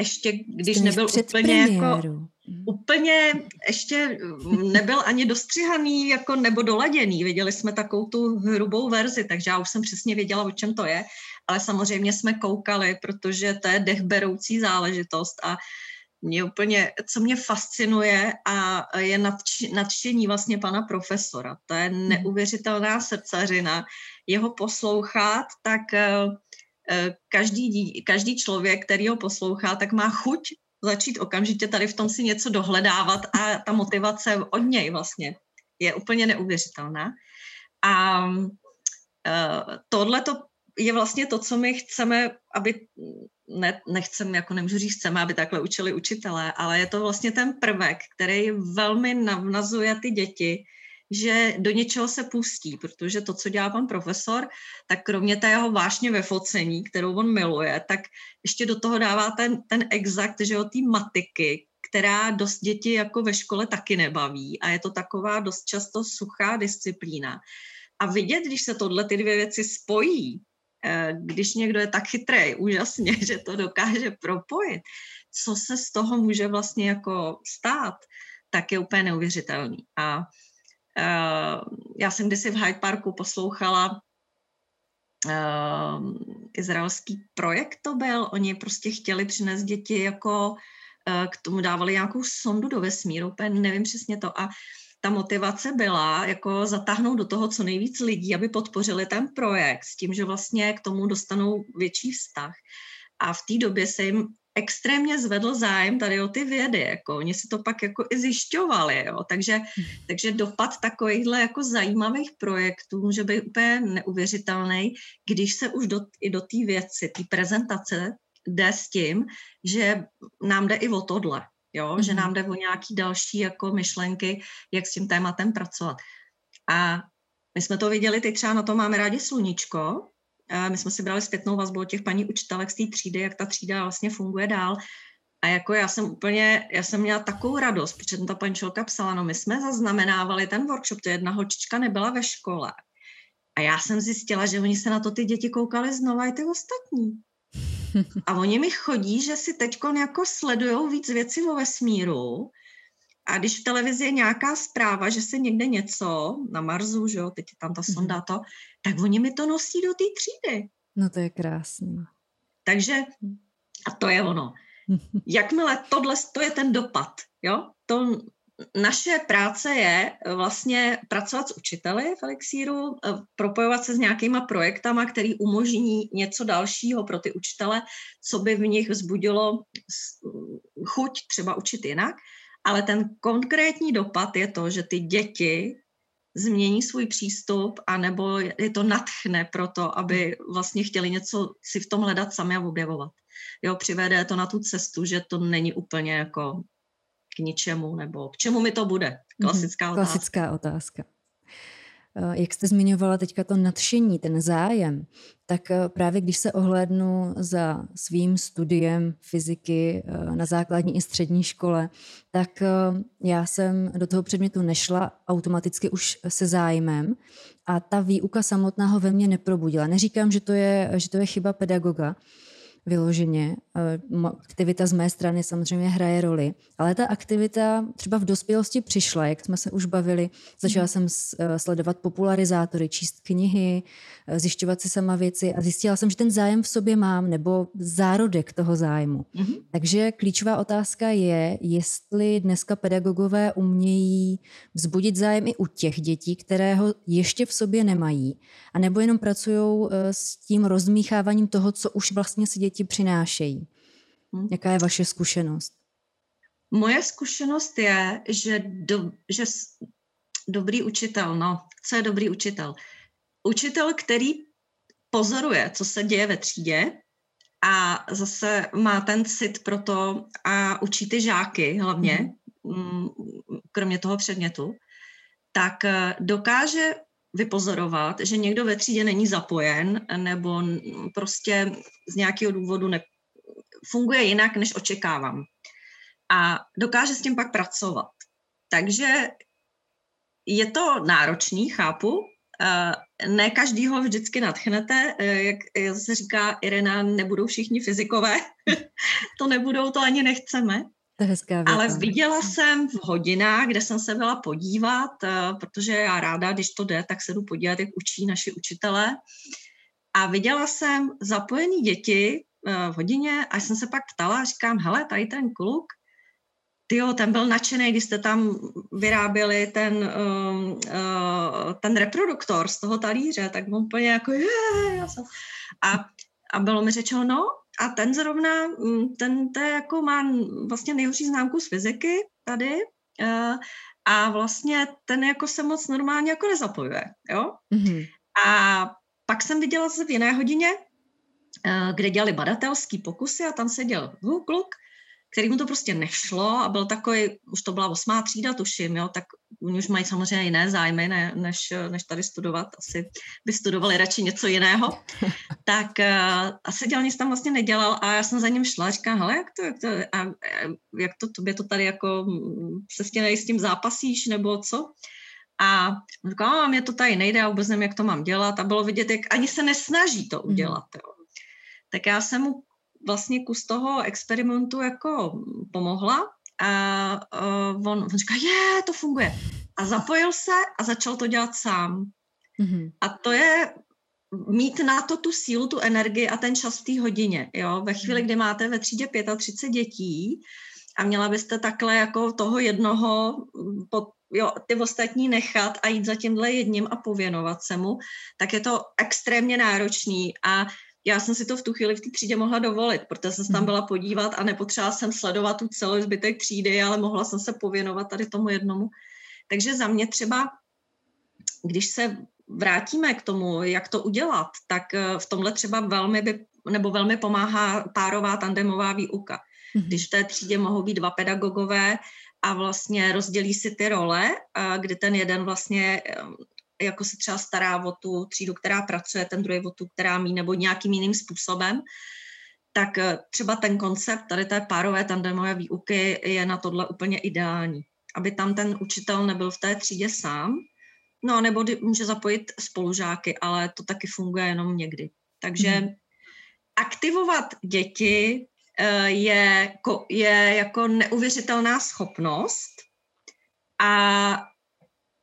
ještě, když nebyl úplně jako úplně ještě nebyl ani dostřihaný jako nebo doladěný. Viděli jsme takovou tu hrubou verzi, takže já už jsem přesně věděla, o čem to je, ale samozřejmě jsme koukali, protože to je dechberoucí záležitost a mě úplně, co mě fascinuje a je nadč, nadšení vlastně pana profesora. To je hmm. neuvěřitelná srdcařina. Jeho poslouchat, tak uh, každý, každý člověk, který ho poslouchá, tak má chuť začít okamžitě tady v tom si něco dohledávat a ta motivace od něj vlastně je úplně neuvěřitelná. A uh, tohle to je vlastně to, co my chceme, aby ne, nechcem, jako nemůžu říct, chceme, aby takhle učili učitelé, ale je to vlastně ten prvek, který velmi navnazuje ty děti, že do něčeho se pustí, protože to, co dělá pan profesor, tak kromě té jeho vášně ve focení, kterou on miluje, tak ještě do toho dává ten, ten exakt, že o té matiky, která dost děti jako ve škole taky nebaví a je to taková dost často suchá disciplína. A vidět, když se tohle ty dvě věci spojí, když někdo je tak chytrý, úžasně, [laughs] že to dokáže propojit, co se z toho může vlastně jako stát, tak je úplně neuvěřitelný. A uh, já jsem kdysi v Hyde Parku poslouchala uh, izraelský projekt to byl, oni prostě chtěli přinést děti jako k tomu dávali nějakou sondu do vesmíru, úplně nevím přesně to a ta motivace byla jako zatáhnout do toho co nejvíc lidí, aby podpořili ten projekt s tím, že vlastně k tomu dostanou větší vztah. A v té době se jim extrémně zvedl zájem tady o ty vědy, jako. Oni si to pak jako i zjišťovali, jo, takže, takže dopad takovýchhle jako zajímavých projektů může být úplně neuvěřitelný, když se už do, i do té věci, té prezentace jde s tím, že nám jde i o tohle, jo? Mm-hmm. že nám jde o nějaký další jako myšlenky, jak s tím tématem pracovat. A my jsme to viděli, teď třeba na to máme rádi sluníčko, a my jsme si brali zpětnou vazbu od těch paní učitelek z té třídy, jak ta třída vlastně funguje dál. A jako já jsem úplně, já jsem měla takovou radost, protože ta pančelka psala, no my jsme zaznamenávali ten workshop, to jedna holčička nebyla ve škole. A já jsem zjistila, že oni se na to ty děti koukali znova i ty ostatní. A oni mi chodí, že si teď jako sledujou víc věcí o vesmíru a když v televizi je nějaká zpráva, že se někde něco na Marsu, že jo, teď je tam ta mhm. sonda to, tak oni mi to nosí do té třídy. No to je krásné. Takže, a to je ono. [laughs] Jakmile tohle, to je ten dopad, jo, to naše práce je vlastně pracovat s učiteli v Elixíru, eh, propojovat se s nějakýma projektama, který umožní něco dalšího pro ty učitele, co by v nich vzbudilo chuť třeba učit jinak. Ale ten konkrétní dopad je to, že ty děti změní svůj přístup a nebo je to natchne pro to, aby vlastně chtěli něco si v tom hledat sami a objevovat. Jo, přivede to na tu cestu, že to není úplně jako k ničemu, nebo k čemu mi to bude? Mhm, Klasická otázka. Klasická otázka. Eh, jak jste zmiňovala teďka to nadšení, ten zájem, tak eh, právě když se ohlédnu za svým studiem fyziky eh, na základní i střední škole, tak já jsem do toho předmětu nešla automaticky už se zájmem a ta výuka samotného ve mně neprobudila. Neříkám, že to je, že to je chyba pedagoga, vyloženě. Aktivita z mé strany samozřejmě hraje roli, ale ta aktivita třeba v dospělosti přišla, jak jsme se už bavili. Začala jsem eh, sledovat popularizátory, číst knihy, eh, zjišťovat si sama věci a zjistila jsem, že ten zájem v sobě mám, nebo zárodek toho zájmu. Mm-hmm. Takže klíčová otázka je, jestli dneska pedagogové umějí vzbudit zájem i u těch dětí, které ho ještě v sobě nemají, a nebo jenom pracují eh, s tím rozmícháváním toho, co už vlastně si děti přinášejí. Hm? Jaká je vaše zkušenost? Moje zkušenost je, že, do, že dobrý učitel, no, co je dobrý učitel? Učitel, který pozoruje, co se děje ve třídě a zase má ten cit pro to a učí ty žáky hlavně, mm-hmm. kromě toho předmětu, tak eh, dokáže vypozorovat, že někdo ve třídě není zapojen nebo prostě z nějakého důvodu ne, funguje jinak, než očekávám. A dokáže s tím pak pracovat. Takže je to náročný, chápu. Ne každýho vždycky natchnete, jak se říká Irena, nebudou všichni fyzikové. [laughs] to nebudou, to ani nechceme. To je hezká věta. Ale viděla jsem v hodinách, kde jsem se byla podívat, eh, protože já ráda, když to jde, tak se jdu podívat, jak učí naši učitelé. A viděla jsem zapojený děti eh, v hodině a jsem se pak ptala říkám, hele, tady ten kluk, tyjo, ten byl nadšený, když jste tam vyráběli ten, uh, uh, ten reproduktor z toho talíře, tak byl úplně jako, je, já jsem... A, a bylo mi řečeno, no, a ten zrovna, mm, ten to jako má vlastně nejhorší známku z fyziky tady uh, a vlastně ten jako se moc normálně jako nezapojuje, jo. Mm-hmm. A pak jsem viděla se v jiné hodině, uh, kde dělali badatelský pokusy a tam seděl kluk který mu to prostě nešlo a byl takový, už to byla osmá třída, tuším, jo, tak oni už mají samozřejmě jiné zájmy, ne, než, než tady studovat, asi by studovali radši něco jiného, [laughs] tak uh, asi dělal nic tam vlastně nedělal a já jsem za ním šla a říkám, hele, jak to, jak to, a, jak to tobě to tady jako se s tím, s tím zápasíš nebo co? A říkám, a mě to tady nejde, já vůbec nevím, jak to mám dělat a bylo vidět, jak ani se nesnaží to mhm. udělat, jo. Tak já jsem mu vlastně kus toho experimentu jako pomohla a uh, on, on říká, je, to funguje. A zapojil se a začal to dělat sám. Mm-hmm. A to je mít na to tu sílu, tu energii a ten čas v té hodině. Jo? Ve chvíli, kdy máte ve třídě 35 dětí a měla byste takhle jako toho jednoho, pod, jo, ty ostatní nechat a jít za tímhle jedním a pověnovat se mu, tak je to extrémně náročný a já jsem si to v tu chvíli v té třídě mohla dovolit, protože jsem se tam mhm. byla podívat a nepotřebovala jsem sledovat tu celou zbytek třídy, ale mohla jsem se pověnovat tady tomu jednomu. Takže za mě třeba, když se vrátíme k tomu, jak to udělat, tak eh, v tomhle třeba velmi by, nebo velmi pomáhá párová tandemová výuka. Mhm. Když v té třídě mohou být dva pedagogové a vlastně rozdělí si ty role, kdy ten jeden vlastně jako se třeba stará o tu třídu, která pracuje, ten druhý o tu, která mí, nebo nějakým jiným způsobem, tak eh, třeba ten koncept tady té párové tandemové výuky je na tohle úplně ideální. Aby tam ten učitel nebyl v té třídě sám, no nebo může zapojit spolužáky, ale to taky funguje jenom někdy. Takže mm. aktivovat děti eh, je, je jako neuvěřitelná schopnost a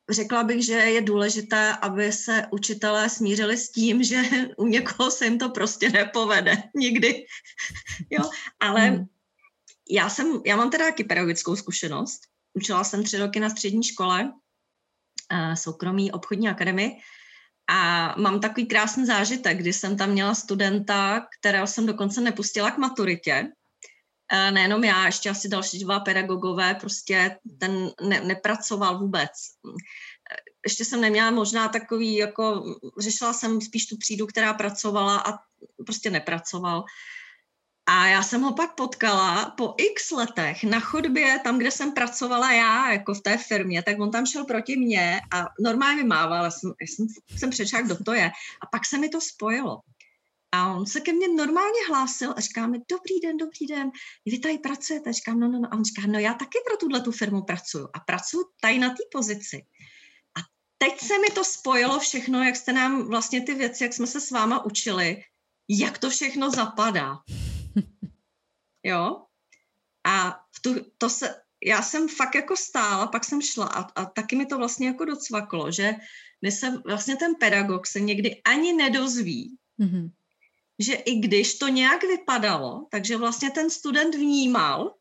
řekla bych, že je důležité, aby se učitelé smířili s tím, že u někoho se jim to prostě nepovede nikdy. [laughs] jo, ale hmm. já, jsem, já mám teda taky pedagogickou zkušenost. Učila jsem tři roky na střední škole, eh, soukromí obchodní akademii, a mám takový krásný zážitek, kdy jsem tam měla studenta, kterého jsem dokonce nepustila k maturitě, nejenom já, ještě asi další dva pedagogové, prostě ten ne, nepracoval vůbec. Ještě jsem neměla možná takový, jako řešila jsem spíš tu třídu, která pracovala a prostě nepracoval. A já jsem ho pak potkala po x letech na chodbě, tam, kde jsem pracovala já, jako v té firmě, tak on tam šel proti mně a normálně mával, já jsem, já jsem, jsem přečela, kdo to je. A pak se mi to spojilo. A on se ke mně normálně hlásil a říká mi, dobrý den, dobrý den, vy tady pracujete? A říkám, no, no, no. A on říká, no já taky pro tuhle tu firmu pracuju a pracuji tady na té pozici. A teď se mi to spojilo všechno, jak jste nám vlastně ty věci, jak jsme se s váma učili, jak to všechno zapadá. [laughs] Jo? A v tu, to se, já jsem fakt jako stála, pak jsem šla a, a taky mi to vlastně jako docvaklo, že my se, vlastně ten pedagog se někdy ani nedozví, mm-hmm že i když to nějak vypadalo, takže vlastně ten student vnímal,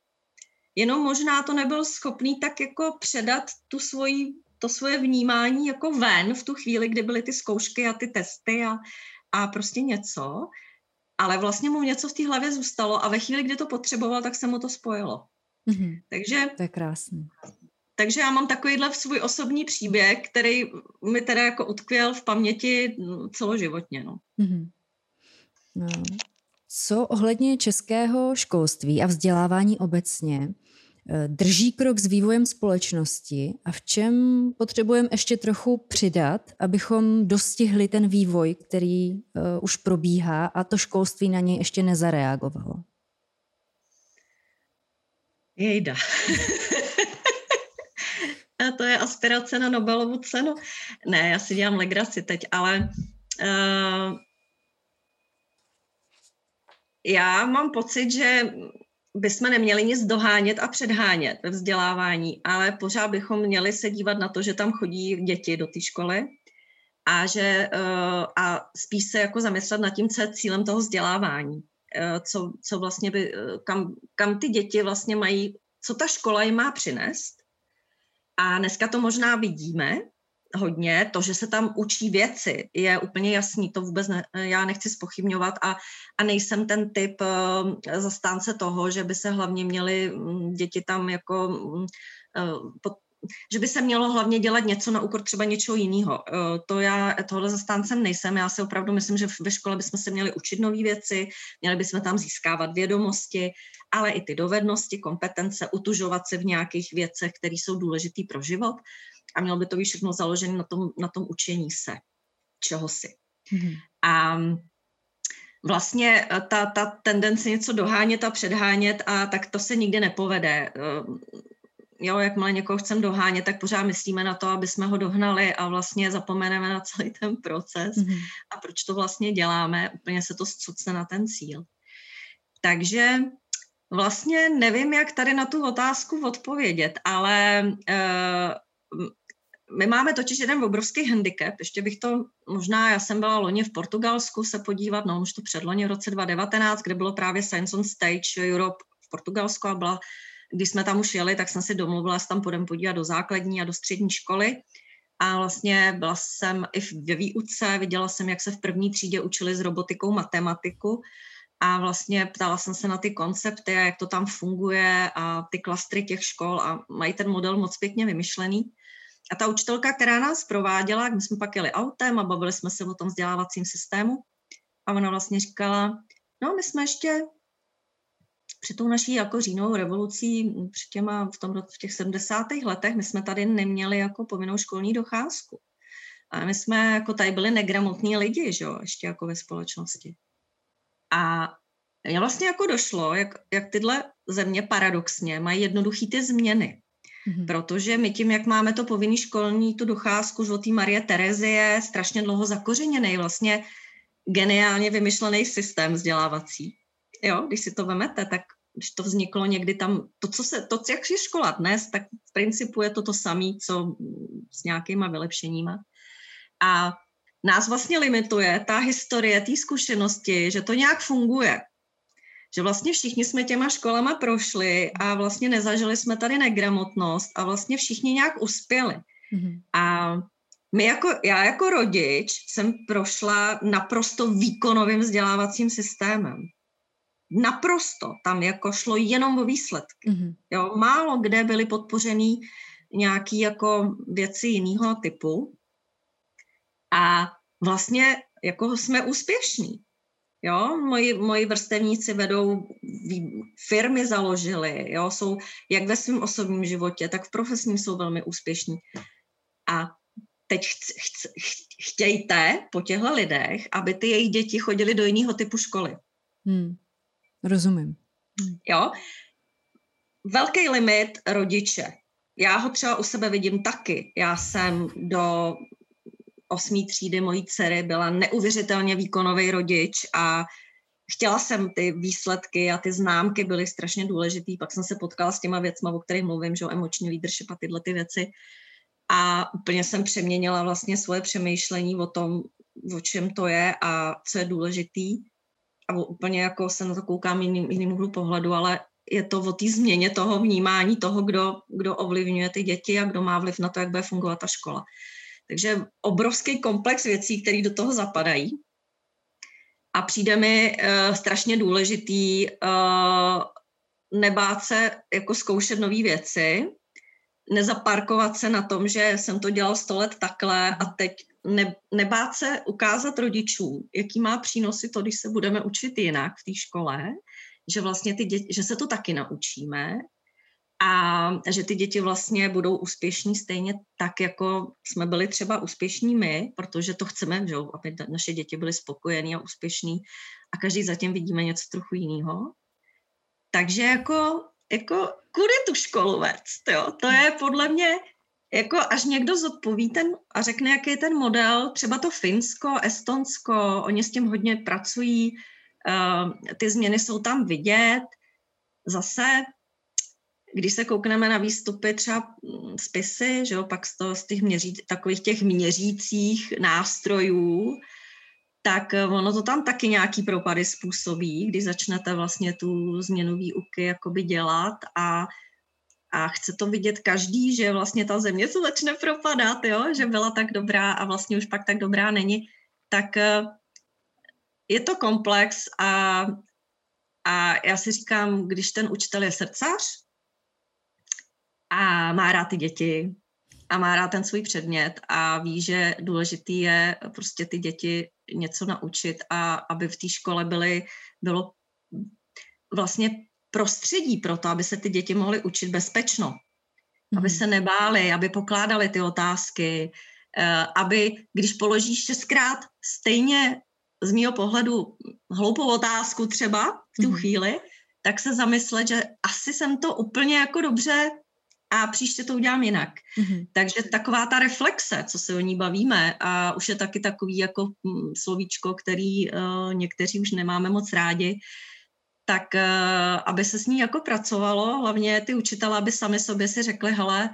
jenom možná to nebyl schopný tak jako předat tu svoji, to svoje vnímání jako ven v tu chvíli, kdy byly ty zkoušky a ty testy a, a prostě něco, ale vlastně mu něco v té hlavě zůstalo a ve chvíli, kdy to potřeboval, tak se mu to spojilo. Mm-hmm. Takže... To je krásný. Takže já mám takovýhle svůj osobní příběh, který mi teda jako utkvěl v paměti celoživotně. No. Mm-hmm. No. Co ohledně českého školství a vzdělávání obecně eh, drží krok s vývojem společnosti a v čem potřebujeme ještě trochu přidat, abychom dostihli ten vývoj, který uh, už probíhá a to školství na něj ještě nezareagovalo? Jejda. [laughs] a to je aspirace na Nobelovu cenu. Ne, já si dělám legraci teď, ale uh, já mám pocit, že bychom neměli nic dohánět a předhánět ve vzdělávání, ale pořád bychom měli se dívat na to, že tam chodí děti do té školy a že uh, a spíš se jako zamyslet nad tím, co je cílem toho vzdělávání. Uh, co, co vlastně by, uh, kam, kam ty děti vlastně mají, co ta škola jim má přinést. A dneska to možná vidíme, hodně. To, že se tam učí věci, je úplně jasný, to vůbec ne, já nechci spochybňovat a, a nejsem ten typ uh, zastánce toho, že by se hlavně měly um, děti tam jako um, uh, pod, že by se mělo hlavně dělat něco na úkor třeba něčeho jiného. Uh, to já tohle zastáncem nejsem. Já si opravdu myslím, že ve škole bychom se měli učit nové věci, měli bychom tam získávat vědomosti, ale i ty dovednosti, kompetence, utužovat se v nějakých věcech, které jsou důležité pro život a mělo by to být všechno založené na tom, na tom učení se čehosi. Mm-hmm. A vlastně eh, ta, ta tendence něco dohánět a předhánět a tak to se nikdy nepovede. Eh, jo, jakmile někoho chceme dohánět, tak pořád myslíme na to, aby jsme ho dohnali a vlastně zapomeneme na celý ten proces mm-hmm. a proč to vlastně děláme, úplně se to zcucne na ten cíl. Takže vlastně nevím, jak tady na tu otázku odpovědět, ale uh, my máme totiž jeden obrovský handicap, ještě bych to, možná já jsem byla loni v Portugalsku se podívat, no už to předloni v roce 2019, kde bylo právě Science on Stage Europe v Portugalsku a byla, když jsme tam už jeli, tak jsem si domluvila, že tam půjdeme podívat do základní a do střední školy a vlastně byla jsem i ve výuce, viděla jsem, jak se v první třídě učili s robotikou matematiku a vlastně ptala jsem se na ty koncepty a jak to tam funguje a ty klastry těch škol a mají ten model moc pěkně vymyšlený. A ta učitelka, která nás prováděla, my jsme pak jeli autem a bavili jsme se o tom vzdělávacím systému a ona vlastně říkala, no my jsme ještě před tou naší jako říjnovou revolucí, před těma, v, tom, v těch 70. letech, my jsme tady neměli jako povinnou školní docházku. A my jsme jako tady byli negramotní lidi, že jo, ještě jako ve společnosti. A Mně vlastně jako došlo, jak, jak tyhle země paradoxně mají jednoduchý ty změny. Mm-hmm. Protože my tím, jak máme to povinný školní, tu docházku žlutý Marie Terezy je strašně dlouho zakořeněný, vlastně geniálně vymyšlený systém vzdělávací. Jo, když si to vemete, tak když to vzniklo někdy tam, to, co se, to, jak je škola dnes, tak v principu je to to samé, co s nějakýma vylepšeníma. A nás vlastně limituje ta historie, té zkušenosti, že to nějak funguje. Že vlastně všichni jsme těma školama prošli a vlastně nezažili jsme tady negramotnost a vlastně všichni nějak uspěli. Mm-hmm. A my jako, já jako rodič jsem prošla naprosto výkonovým vzdělávacím systémem. Naprosto. Tam jako šlo jenom o výsledky. Mm-hmm. Jo, málo kde byly podpořený nějaký jako věci jiného typu. A vlastně jako jsme úspěšní. Jo, moji, moji vrstevníci vedou, firmy založili, jo, jsou jak ve svém osobním životě, tak v profesním jsou velmi úspěšní. A teď ch, ch, ch, chtějte po těchto lidech, aby ty jejich děti chodily do jiného typu školy. Hmm. Rozumím. Jo, velký limit rodiče. Já ho třeba u sebe vidím taky. Já jsem do osmý třídy mojí dcery byla neuvěřitelně výkonový rodič a chtěla jsem ty výsledky a ty známky byly strašně důležitý. Pak jsem se potkala s těma věcma, o kterých mluvím, že o emoční výdrž a tyhle ty věci. A úplně jsem přeměnila vlastně svoje přemýšlení o tom, o čem to je a co je důležitý. A úplně jako se na to koukám jiným, jiným úhlu pohledu, ale je to o té změně toho vnímání toho, kdo, kdo ovlivňuje ty děti a kdo má vliv na to, jak bude fungovat ta škola. Takže obrovský komplex věcí, které do toho zapadají. A přijde mi uh, strašně důležitý uh, nebát se jako zkoušet nové věci, nezaparkovat se na tom, že jsem to dělal sto let takhle a teď ne, nebát se ukázat rodičům, jaký má přínosy to, když se budeme učit jinak v té škole, že vlastně ty děti, že se to taky naučíme a že ty děti vlastně budou úspěšní stejně tak, jako jsme byli třeba úspěšní my, protože to chceme, že, aby naše děti byly spokojený a úspěšný a každý zatím vidíme něco trochu jiného. Takže jako, jako kudy tu školu vést, jo? To je podle mě, jako až někdo zodpoví ten a řekne, jaký je ten model, třeba to Finsko, Estonsko, oni s tím hodně pracují, uh, ty změny jsou tam vidět, zase když se koukneme na výstupy třeba mm, spisy, že jo, pak z, toho, z těch měří, takových těch měřících nástrojů, tak eh, ono to tam taky nějaký propady způsobí, když začnete vlastně tu změnu výuky jakoby dělat a, a chce to vidět každý, že vlastně ta země to začne propadat, jo, že byla tak dobrá a vlastně už pak tak dobrá není, tak eh, je to komplex a, a já si říkám, když ten učitel je srdcař, a má rád ty děti a má rád ten svůj předmět a ví, že důležitý je prostě ty děti něco naučit a aby v té škole byly, bylo vlastně prostředí pro to, aby se ty děti mohly učit bezpečno, mm-hmm. aby mhm. se nebáli, aby pokládali ty otázky, eh, aby když položíš šestkrát stejně z mého pohledu hloupou otázku třeba v tu mm-hmm. chvíli, tak se zamyslet, že asi jsem to úplně jako dobře a příště to udělám jinak. Mm-hmm. Takže taková ta reflexe, co se o ní bavíme, a už je taky takový jako hm, slovíčko, který uh, někteří už nemáme moc rádi, tak uh, aby se s ní jako pracovalo, hlavně ty učitelé, aby sami sobě si řekli, hele,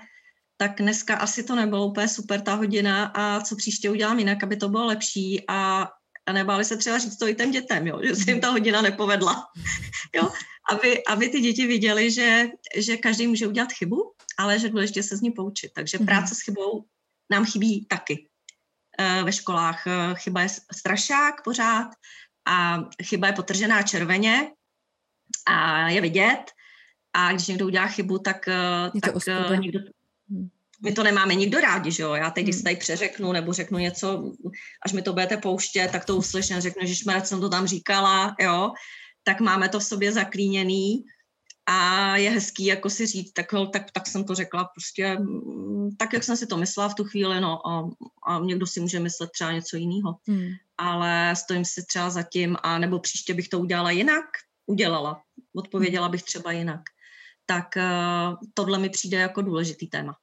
tak dneska asi to nebylo úplně super ta hodina a co příště udělám jinak, aby to bylo lepší a, a nebáli se třeba říct to i těm dětem, jo, že se jim ta hodina nepovedla. [laughs] jo, aby, aby ty děti viděli, že, že každý může udělat chybu ale že důležitě se z ní poučit. Takže mm-hmm. práce s chybou nám chybí taky e, ve školách. E, chyba je strašák pořád a chyba je potržená červeně a je vidět a když někdo udělá chybu, tak, e, je tak někdo, mhm. My to nemáme nikdo rádi, že jo? Já teď, když hmm. tady přeřeknu nebo řeknu něco, až mi to budete pouštět, tak to uslyším, řeknu, že jsem to tam říkala, jo? Tak máme to v sobě zaklíněný a je hezký jako si říct, tak, tak, tak jsem to řekla prostě mm, tak, jak jsem si to myslela v tu chvíli, no a, a někdo si může myslet třeba něco jiného. Hmm. Ale stojím si třeba za tím, a nebo příště bych to udělala jinak, udělala. Odpověděla bych třeba jinak. Tak uh, tohle mi přijde jako důležitý téma.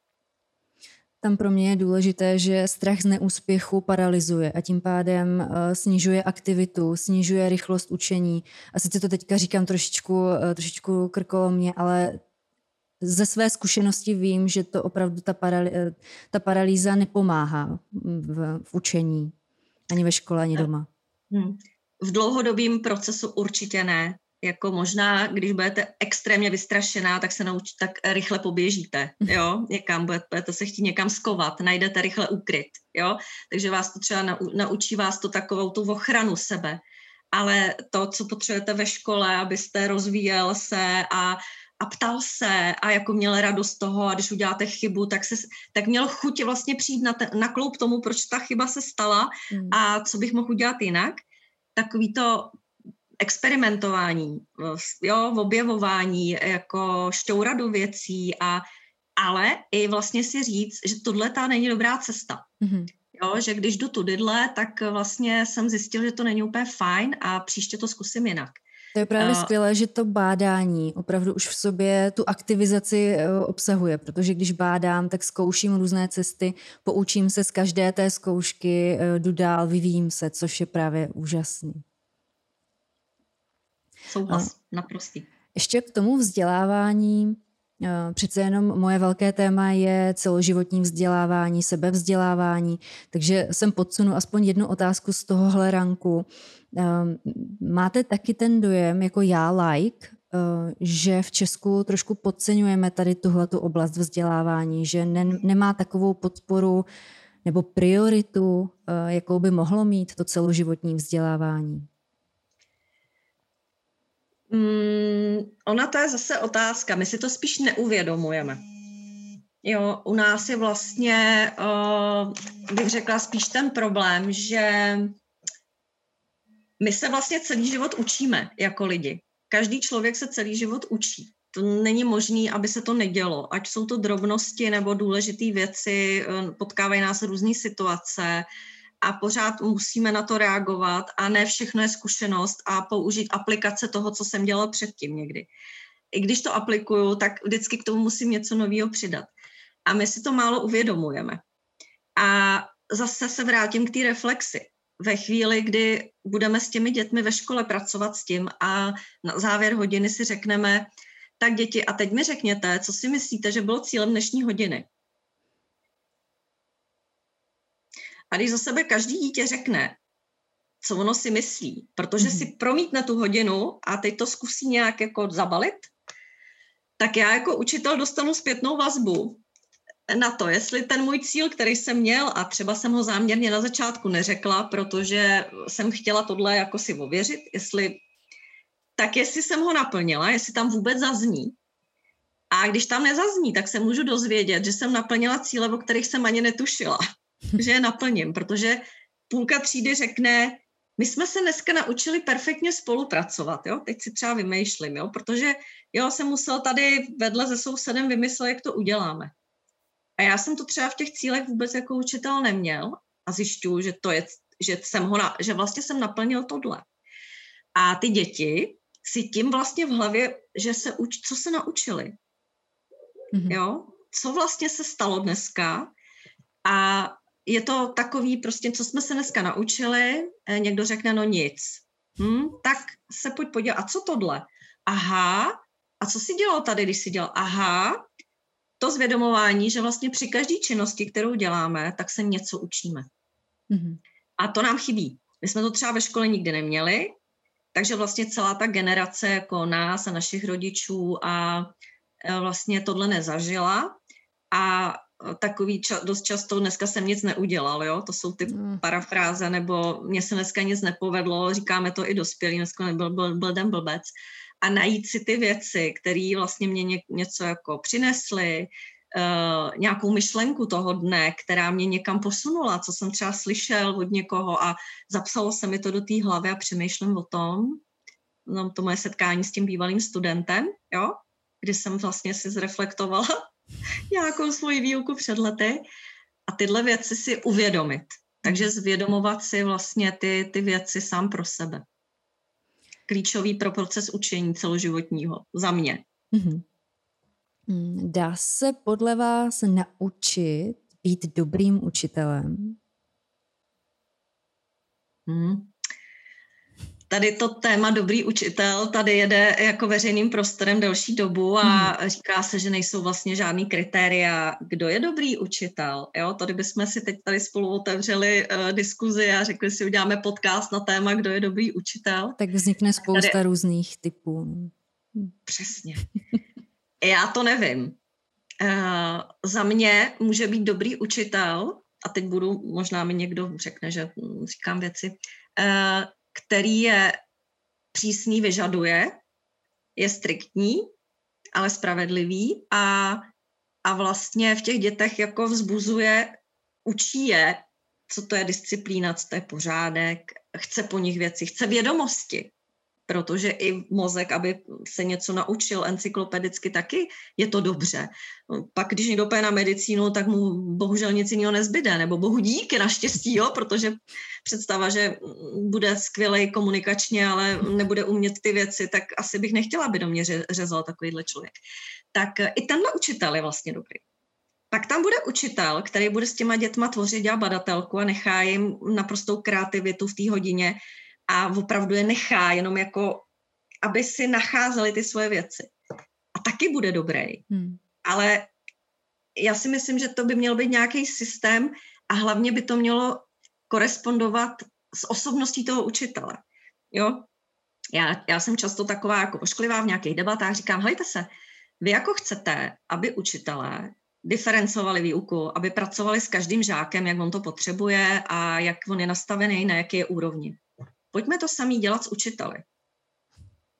Tam pro mě je důležité, že strach z neúspěchu paralyzuje a tím pádem uh, snižuje aktivitu, snižuje rychlost učení. A sice to teďka říkám trošičku, uh, trošičku krkolomně, ale ze své zkušenosti vím, že to opravdu ta, parali, ta paralýza nepomáhá v, v učení. Ani ve škole, ani doma. Hmm. V dlouhodobém procesu určitě ne. Jako možná, když budete extrémně vystrašená, tak se nauč, tak rychle poběžíte, [laughs] jo, někam, budete se chtít někam skovat, najdete rychle úkryt, jo, takže vás to třeba naučí vás to takovou tu ochranu sebe, ale to, co potřebujete ve škole, abyste rozvíjel se a a ptal se a jako měl radost z toho a když uděláte chybu, tak, se, tak měl chuť vlastně přijít na, ten, na kloup tomu, proč ta chyba se stala hmm. a co bych mohl udělat jinak. Takový to experimentování, jo, objevování, jako šťoura do věcí a ale i vlastně si říct, že tohle ta není dobrá cesta. Mm-hmm. Jo, že když jdu tudydle, tak vlastně jsem zjistil, že to není úplně fajn a příště to zkusím jinak. To je právě uh, skvělé, že to bádání opravdu už v sobě tu aktivizaci uh, obsahuje, protože když bádám, tak zkouším různé cesty, poučím se z každé té zkoušky, jdu dál, vyvíjím se, což je právě úžasný. Souhlas, uh, naprostý. Ještě k tomu vzdělávání, Přece jenom moje velké téma je celoživotní vzdělávání, sebevzdělávání, takže jsem podsunu aspoň jednu otázku z tohohle ranku. Ehm, máte taky ten dojem, jako já like, eh, že v Česku trošku podceňujeme tady tuhletu oblast vzdělávání, že ne, nemá takovou podporu nebo prioritu, eh, jakou by mohlo mít to celoživotní vzdělávání? Mm, ona to je zase otázka. My si to spíš neuvědomujeme. Jo, u nás je vlastně, uh, bych řekla, spíš ten problém, že my se vlastně celý život učíme jako lidi. Každý člověk se celý život učí. To není možné, aby se to nedělo. Ať jsou to drobnosti nebo důležité věci, eh, potkávají nás různé situace a pořád musíme na to reagovat a ne všechno je zkušenost a použít aplikace toho, co jsem dělal předtím někdy. I když to aplikuju, tak vždycky k tomu musím něco nového přidat. A my si to málo uvědomujeme. A zase se vrátím k té reflexi ve chvíli, kdy budeme s těmi dětmi ve škole pracovat s tím a na závěr hodiny si řekneme, tak děti, a teď mi řekněte, co si myslíte, že bylo cílem dnešní hodiny. A když za sebe každý dítě řekne, co ono si myslí, protože mm-hmm. si promítne tu hodinu a teď to zkusí nějak jako zabalit, tak já jako učitel dostanu zpětnou vazbu na to, jestli ten můj cíl, který jsem měl, a třeba jsem ho záměrně na začátku neřekla, protože jsem chtěla tohle jako si ověřit, jestli, tak jestli jsem ho naplnila, jestli tam vůbec zazní. A když tam nezazní, tak se můžu dozvědět, že jsem naplnila cíle, o kterých jsem ani netušila, [laughs] že je naplním, protože půlka třídy řekne, my jsme se dneska naučili perfektně spolupracovat, jo? teď si třeba vymýšlím, jo? protože jo, jsem musel tady vedle se sousedem vymyslet, jak to uděláme. A já jsem to třeba v těch cílech vůbec jako učitel neměl a zjišťuju, že to je, že jsem ho, na, že vlastně jsem naplnil tohle. A ty děti si tím vlastně v hlavě, že se uč, co se naučili. Mm-hmm. Jo? Co vlastně se stalo dneska a je to takový prostě, co jsme se dneska naučili, eh, někdo řekne, no nic. Hm, tak se pojď podívat, a co tohle? Aha, a co si dělal tady, když si dělal? Aha, to zvědomování, že vlastně při každé činnosti, kterou děláme, tak se něco učíme. Mm-hmm. A to nám chybí. My jsme to třeba ve škole nikdy neměli, takže vlastně celá ta generace jako nás a našich rodičů a e, vlastně tohle nezažila a takový ča- dost často dneska jsem nic neudělal, jo, to jsou ty mm. parafráze, nebo mně se dneska nic nepovedlo, říkáme to i dospělí, dneska nebyl byl, byl den blbec, a najít si ty věci, které vlastně mě ně, něco jako přinesly, uh, nějakou myšlenku toho dne, která mě někam posunula, co jsem třeba slyšel od někoho a zapsalo se mi to do té hlavy a přemýšlím o tom, no, to moje setkání s tím bývalým studentem, jo, kdy jsem vlastně si zreflektovala [laughs] nějakou svoji výuku před lety a tyhle věci si uvědomit. Takže zvědomovat si vlastně ty, ty věci sám pro sebe. klíčový pro proces učení celoživotního za mě. Mm-hmm. Dá se podle vás naučit být dobrým učitelem? Hmm tady to téma dobrý učitel tady jede jako veřejným prostorem delší dobu a hmm. říká se, že nejsou vlastně žádný kritéria, kdo je dobrý učitel. Jo, tady bychom si teď tady spolu otevřeli uh, diskuzi a řekli si, uděláme podcast na téma, kdo je dobrý učitel. Tak vznikne spousta tady... různých typů. Hm. Přesně. [laughs] Já to nevím. Uh, za mě může být dobrý učitel, a teď budu, možná mi někdo řekne, že říkám věci, uh, který je přísný, vyžaduje, je striktní, ale spravedlivý a, a vlastně v těch dětech jako vzbuzuje, učí je, co to je disciplína, co to je pořádek, chce po nich věci, chce vědomosti protože i mozek, aby se něco naučil encyklopedicky taky, je to dobře. Pak, když někdo půjde na medicínu, tak mu bohužel nic jiného nezbyde, nebo bohu díky naštěstí, jo, protože představa, že bude skvělej komunikačně, ale nebude umět ty věci, tak asi bych nechtěla, aby do mě řezal takovýhle člověk. Tak i tenhle učitel je vlastně dobrý. Pak tam bude učitel, který bude s těma dětma tvořit, dělat badatelku a nechá jim naprostou kreativitu v té hodině, a opravdu je nechá jenom jako, aby si nacházeli ty svoje věci. A taky bude dobrý. Hmm. Ale já si myslím, že to by měl být nějaký systém a hlavně by to mělo korespondovat s osobností toho učitele. Jo? Já, já jsem často taková jako ošklivá v nějakých debatách, říkám, hejte se, vy jako chcete, aby učitelé diferencovali výuku, aby pracovali s každým žákem, jak on to potřebuje a jak on je nastavený, na jaké je úrovni. Pojďme to samý dělat s učiteli.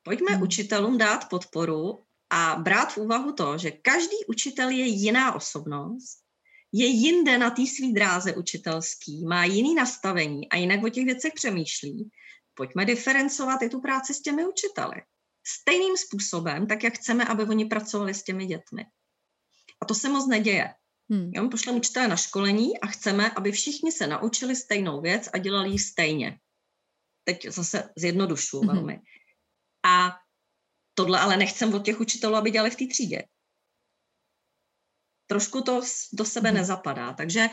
Pojďme hmm. učitelům dát podporu a brát v úvahu to, že každý učitel je jiná osobnost, je jinde na té svý dráze učitelský, má jiný nastavení a jinak o těch věcech přemýšlí. Pojďme diferencovat i tu práci s těmi učiteli. Stejným způsobem, tak jak chceme, aby oni pracovali s těmi dětmi. A to se moc neděje. Hmm. Jo, pošleme učitele na školení a chceme, aby všichni se naučili stejnou věc a dělali ji stejně teď zase zjednodušu mm-hmm. velmi. A tohle ale nechcem od těch učitelů, aby dělali v té třídě. Trošku to do sebe mm-hmm. nezapadá. Takže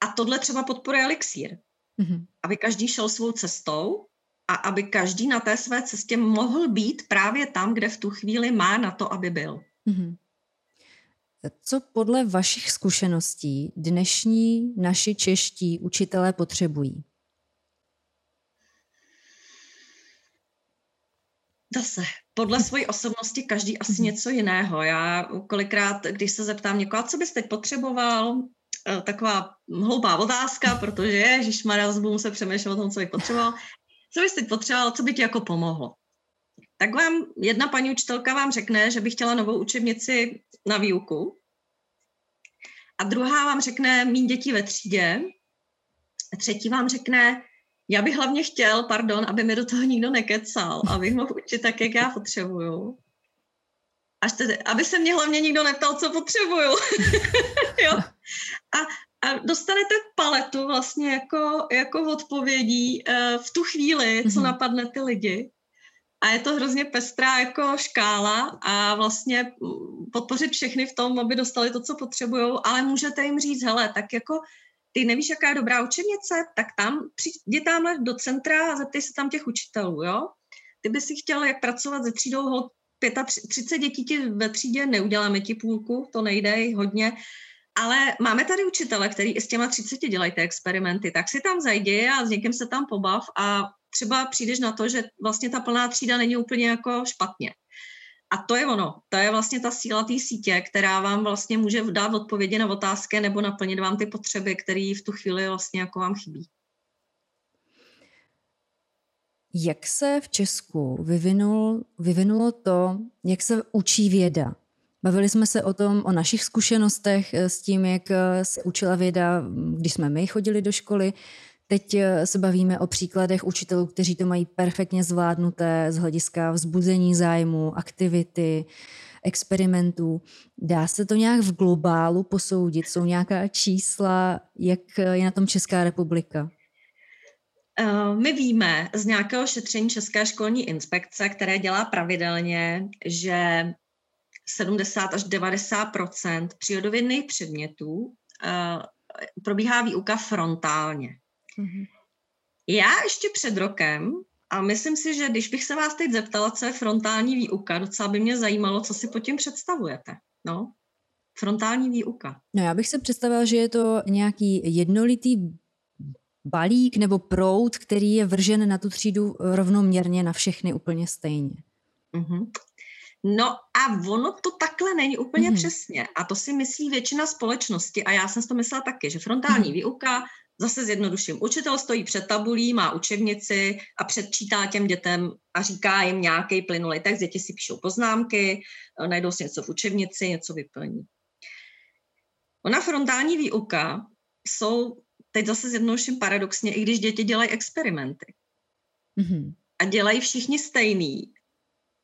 a tohle třeba podporuje elixír. Mm-hmm. Aby každý šel svou cestou a aby každý na té své cestě mohl být právě tam, kde v tu chvíli má na to, aby byl. Mm-hmm. Co podle vašich zkušeností dnešní naši čeští učitelé potřebují? Zase, podle svojí osobnosti každý asi mhm. něco jiného. Já kolikrát, když se zeptám někoho, co bys teď potřeboval, eh, taková hloupá otázka, protože Ježíš Maria, budu se přemýšlet o tom, co bych potřeboval. Co bys teď potřeboval, co by ti jako pomohlo? Tak vám jedna paní učitelka vám řekne, že by chtěla novou učebnici na výuku. A druhá vám řekne mít děti ve třídě. A třetí vám řekne, já bych hlavně chtěl, pardon, aby mi do toho nikdo nekecal, abych mohl učit tak, jak já potřebuju. Až tedy, aby se mě hlavně nikdo neptal, co potřebuju. [laughs] jo? A, a dostanete paletu vlastně jako, jako odpovědí uh, v tu chvíli, co mm-hmm. napadne ty lidi. A je to hrozně pestrá jako škála a vlastně podpořit všechny v tom, aby dostali to, co potřebují, ale můžete jim říct, hele, tak jako ty nevíš, jaká je dobrá učebnice, tak tam přijdi tamhle do centra a zeptej se tam těch učitelů, jo? Ty by si chtěl jak pracovat ze třídou 35 dětí ti ve třídě, neuděláme ti půlku, to nejde hodně, ale máme tady učitele, který i s těma 30 dělají ty experimenty, tak si tam zajdi a s někým se tam pobav a třeba přijdeš na to, že vlastně ta plná třída není úplně jako špatně. A to je ono, to je vlastně ta síla té sítě, která vám vlastně může dát odpovědi na otázky nebo naplnit vám ty potřeby, které v tu chvíli vlastně jako vám chybí. Jak se v Česku vyvinul, vyvinulo to, jak se učí věda? Bavili jsme se o tom, o našich zkušenostech s tím, jak se učila věda, když jsme my chodili do školy. Teď eh, se bavíme o příkladech učitelů, kteří to mají perfektně zvládnuté z hlediska vzbuzení zájmu, aktivity, experimentů. Dá se to nějak v globálu posoudit? Jsou nějaká čísla, jak je na tom Česká republika? Eh, my víme z nějakého šetření České školní inspekce, které dělá pravidelně, že 70 až 90 přírodovědných předmětů probíhá výuka frontálně. Mm-hmm. Já ještě před rokem, a myslím si, že když bych se vás teď zeptala, co je frontální výuka, docela by mě zajímalo, co si pod tím představujete. No, frontální výuka. No já bych se představila, že je to nějaký jednolitý balík nebo prout, který je vržen na tu třídu rovnoměrně na všechny úplně stejně. Mm-hmm. No a ono to takhle není úplně mm-hmm. přesně. A to si myslí většina společnosti. A já jsem si to myslela taky, že frontální mm-hmm. výuka, zase zjednoduším, učitel stojí před tabulí, má učebnici a předčítá těm dětem a říká jim nějaký plynulý text, děti si píšou poznámky, najdou si něco v učebnici, něco vyplní. Ona frontální výuka jsou teď zase zjednoduším paradoxně, i když děti dělají experimenty. Mm-hmm. A dělají všichni stejný.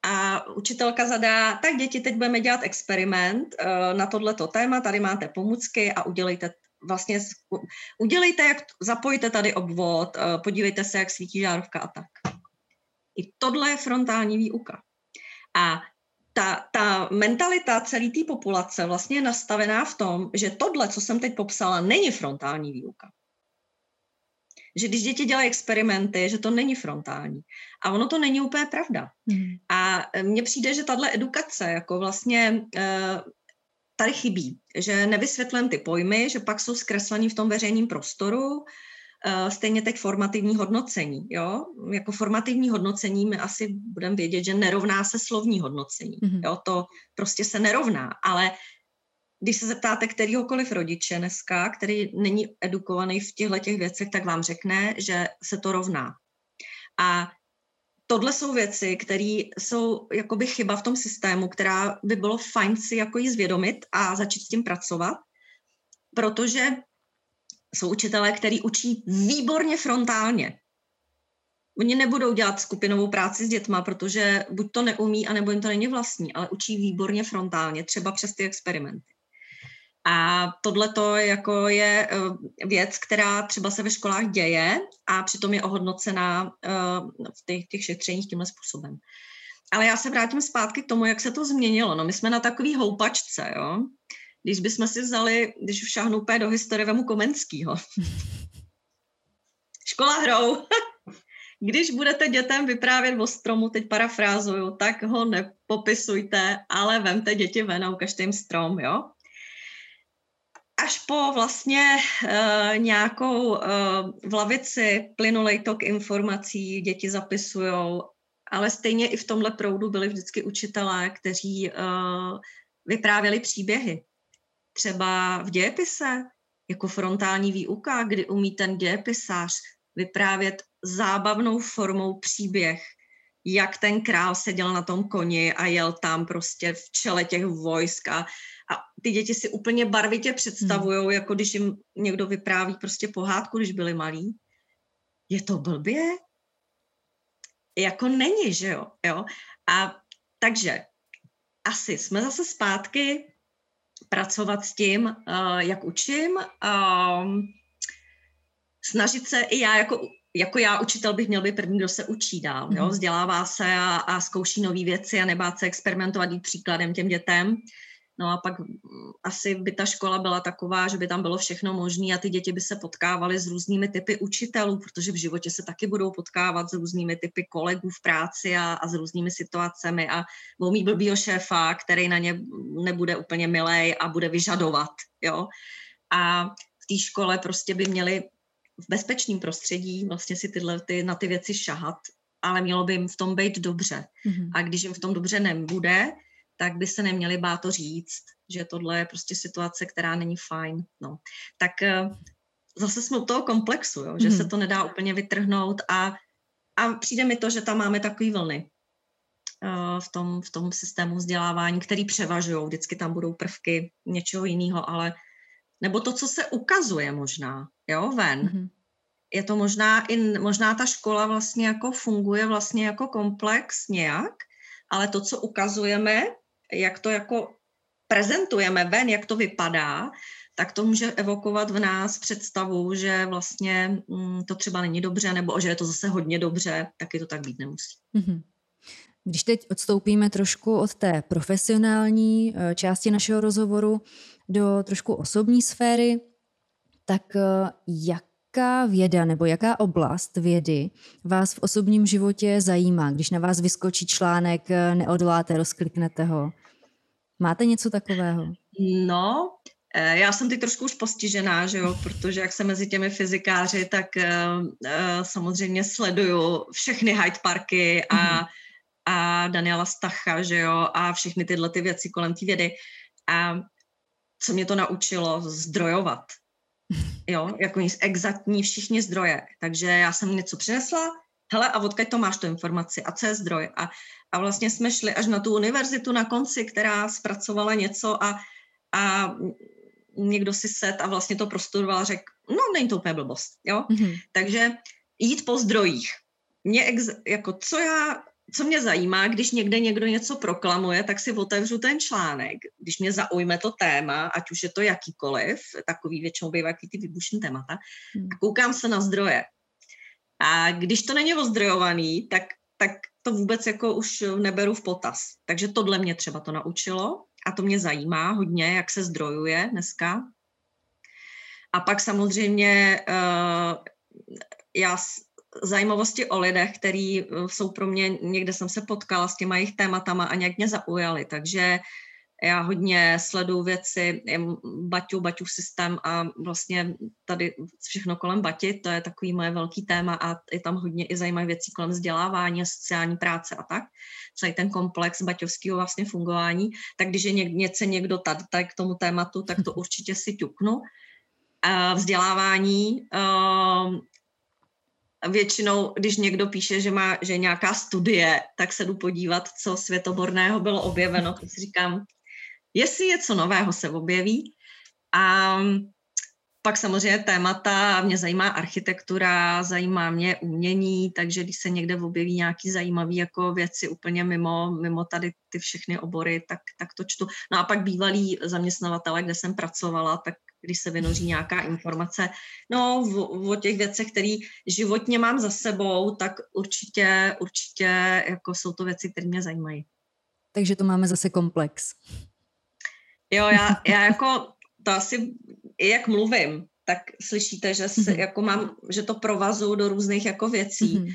A učitelka zadá, tak děti, teď budeme dělat experiment uh, na tohleto téma, tady máte pomůcky a udělejte vlastně, udělejte, jak zapojte tady obvod, uh, podívejte se, jak svítí žárovka a tak. I tohle je frontální výuka. A ta, ta mentalita celé té populace vlastně je nastavená v tom, že tohle, co jsem teď popsala, není frontální výuka že když děti dělají experimenty, že to není frontální. A ono to není úplně pravda. Mm. A e, mně přijde, že tahle edukace jako vlastně e, tady chybí, že nevysvětlím ty pojmy, že pak jsou zkreslení v tom veřejném prostoru, e, stejně teď formativní hodnocení. Jo? Jako formativní hodnocení my asi budeme vědět, že nerovná se slovní hodnocení. Mm-hmm. Jo? To prostě se nerovná, ale když se zeptáte kterýhokoliv rodiče dneska, který není edukovaný v těchto těch věcech, tak vám řekne, že se to rovná. A tohle jsou věci, které jsou jakoby chyba v tom systému, která by bylo fajn si jako jí zvědomit a začít s tím pracovat, protože jsou učitelé, který učí výborně frontálně. Oni nebudou dělat skupinovou práci s dětma, protože buď to neumí, anebo jim to není vlastní, ale učí výborně frontálně, třeba přes ty experimenty. A tohle to jako je eh, věc, která třeba se ve školách děje a přitom je ohodnocená eh, v těch, těch šetřeních tímhle způsobem. Ale já se vrátím zpátky k tomu, jak se to změnilo. No my jsme na takový houpačce, jo. Když bychom si vzali, když už šáhnu úplně do historie, vemu Komenskýho. [laughs] Škola hrou. [laughs] Když budete dětem vyprávět o stromu, teď parafrázuju, tak ho nepopisujte, ale vemte děti ven a ukažte jim strom, jo? Až po vlastně uh, nějakou uh, v lavici plynulej tok informací, děti zapisujou, ale stejně i v tomhle proudu byli vždycky učitelé, kteří uh, vyprávěli příběhy. Třeba v dějepise, jako frontální výuka, kdy umí ten dějepisář vyprávět zábavnou formou příběh, jak ten král seděl na tom koni a jel tam prostě v čele těch vojsk a a ty děti si úplně barvitě představují, hmm. jako když jim někdo vypráví prostě pohádku, když byli malí. Je to blbě? Jako není, že jo? jo? A takže asi jsme zase zpátky pracovat s tím, uh, jak učím. Uh, snažit se i já jako jako já, učitel, bych měl být první, kdo se učí dál, jo? Mhm. vzdělává se a, a zkouší nové věci a nebát se experimentovat, jít příkladem těm dětem. No a pak asi by ta škola byla taková, že by tam bylo všechno možné a ty děti by se potkávaly s různými typy učitelů, protože v životě se taky budou potkávat s různými typy kolegů v práci a, a s různými situacemi a budou mít blbýho šéfa, který na ně nebude úplně milej a bude vyžadovat, jo. A v té škole prostě by měli v bezpečném prostředí vlastně si tyhle ty, na ty věci šahat, ale mělo by jim v tom být dobře. Mm-hmm. A když jim v tom dobře nebude, tak by se neměli bát to říct, že tohle je prostě situace, která není fajn. No. Tak eh, zase jsme u toho komplexu, jo, že mm. se to nedá úplně vytrhnout a, a přijde mi to, že tam máme takové vlny uh, v tom, v tom systému vzdělávání, který převažují. Vždycky tam budou prvky něčeho jiného, ale nebo to, co se ukazuje možná, jo, ven. Mm-hmm. Je to možná i, možná ta škola vlastně jako funguje vlastně jako komplex nějak, ale to, co ukazujeme, jak to jako prezentujeme ven, jak to vypadá, tak to může evokovat v nás představu, že vlastně mm, to třeba není dobře, nebo že je to zase hodně dobře, taky to tak být nemusí. Mm-hmm. Když teď odstoupíme trošku od té profesionální eh, části našeho rozhovoru do trošku osobní sféry, tak eh, jaká věda nebo jaká oblast vědy vás v osobním životě zajímá? Když na vás vyskočí článek, eh, neodoláte, rozkliknete ho. Máte něco takového? No, já jsem teď trošku už postižená, že jo, protože jak jsem mezi těmi fyzikáři, tak samozřejmě sleduju všechny Hyde Parky a mm-hmm a Daniela Stacha, že jo, a všechny tyhle ty věci kolem té vědy. A co mě to naučilo? Zdrojovat. Jo, jako nic exaktní všichni zdroje. Takže já jsem něco přinesla, hele, a odkud to máš tu informaci a co je zdroj? A, a vlastně jsme šli až na tu univerzitu na konci, která zpracovala něco a, a někdo si set a vlastně to prostudoval a řekl, no, není to úplně blbost, jo? Mm-hmm. Takže jít po zdrojích. Mě ex, jako co já co mě zajímá, když někde někdo něco proklamuje, tak si otevřu ten článek, když mě zaujme to téma, ať už je to jakýkoliv, takový většinou bývá jaký ty vybušní témata, hmm. a koukám se na zdroje. A když to není ozdrojovaný, tak, tak to vůbec jako už neberu v potaz. Takže tohle mě třeba to naučilo a to mě zajímá hodně, jak se zdrojuje dneska. A pak samozřejmě uh, já zajímavosti o lidech, který eh, jsou pro mě, někde jsem se potkala s těma jejich tématama a nějak mě zaujaly, takže já hodně sleduju věci, Baťu, Baťu systém a vlastně tady všechno kolem Bati, to je takový moje velký téma a je tam hodně i zajímavé věcí kolem vzdělávání a sociální práce a tak. Celý ten komplex baťovského vlastně fungování, tak když je něco někdo tady, tady k tomu tématu, tak to určitě si ťuknu. Vzdělávání, ehm, většinou, když někdo píše, že má že nějaká studie, tak se jdu podívat, co světoborného bylo objeveno. Tak si říkám, jestli něco nového se objeví. A pak samozřejmě témata, mě zajímá architektura, zajímá mě umění, takže když se někde objeví nějaký zajímavý jako věci úplně mimo, mimo tady ty všechny obory, tak, tak to čtu. No a pak bývalí zaměstnavatele, kde jsem pracovala, tak když se vynoří nějaká informace. No, o, o těch věcech, které životně mám za sebou, tak určitě, určitě jako jsou to věci, které mě zajímají. Takže to máme zase komplex. Jo, já, [laughs] já jako to asi, i jak mluvím, tak slyšíte, že, se, mm-hmm. jako mám, že to provazu do různých jako věcí. Mm-hmm.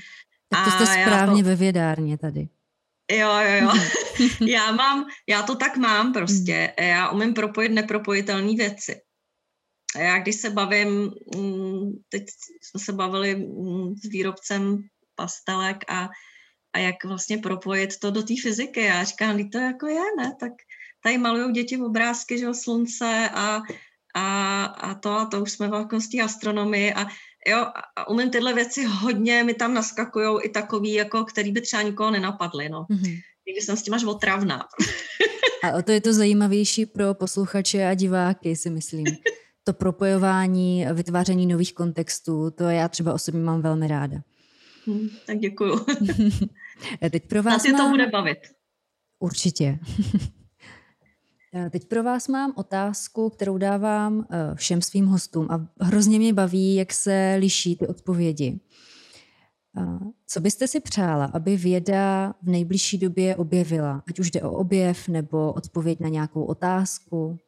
Tak to jste správně to... ve vědárně tady. Jo, jo, jo. [laughs] já mám, já to tak mám prostě. Mm. Já umím propojit nepropojitelné věci. A já když se bavím, mm, teď jsme se bavili mm, s výrobcem pastelek a, a jak vlastně propojit to do té fyziky. Já říkám, to jako je, ne? Tak tady malují děti obrázky, že slunce a, a, a to a to už jsme v té astronomii a jo, a umím tyhle věci hodně, mi tam naskakují i takový, jako, který by třeba nikoho nenapadly, no. Mm-hmm. Někdy jsem s tím až otravná. a o to je to zajímavější pro posluchače a diváky, si myslím. [laughs] To propojování, vytváření nových kontextů, to já třeba osobně mám velmi ráda. Hmm, tak děkuju. [laughs] Teď pro vás Nás mám... to bude bavit. Určitě. [laughs] Teď pro vás mám otázku, kterou dávám eh, všem svým hostům a hrozně mě baví, jak se liší ty odpovědi. Co byste si přála, aby věda v nejbližší době objevila? Ať už jde o objev nebo odpověď na nějakou otázku?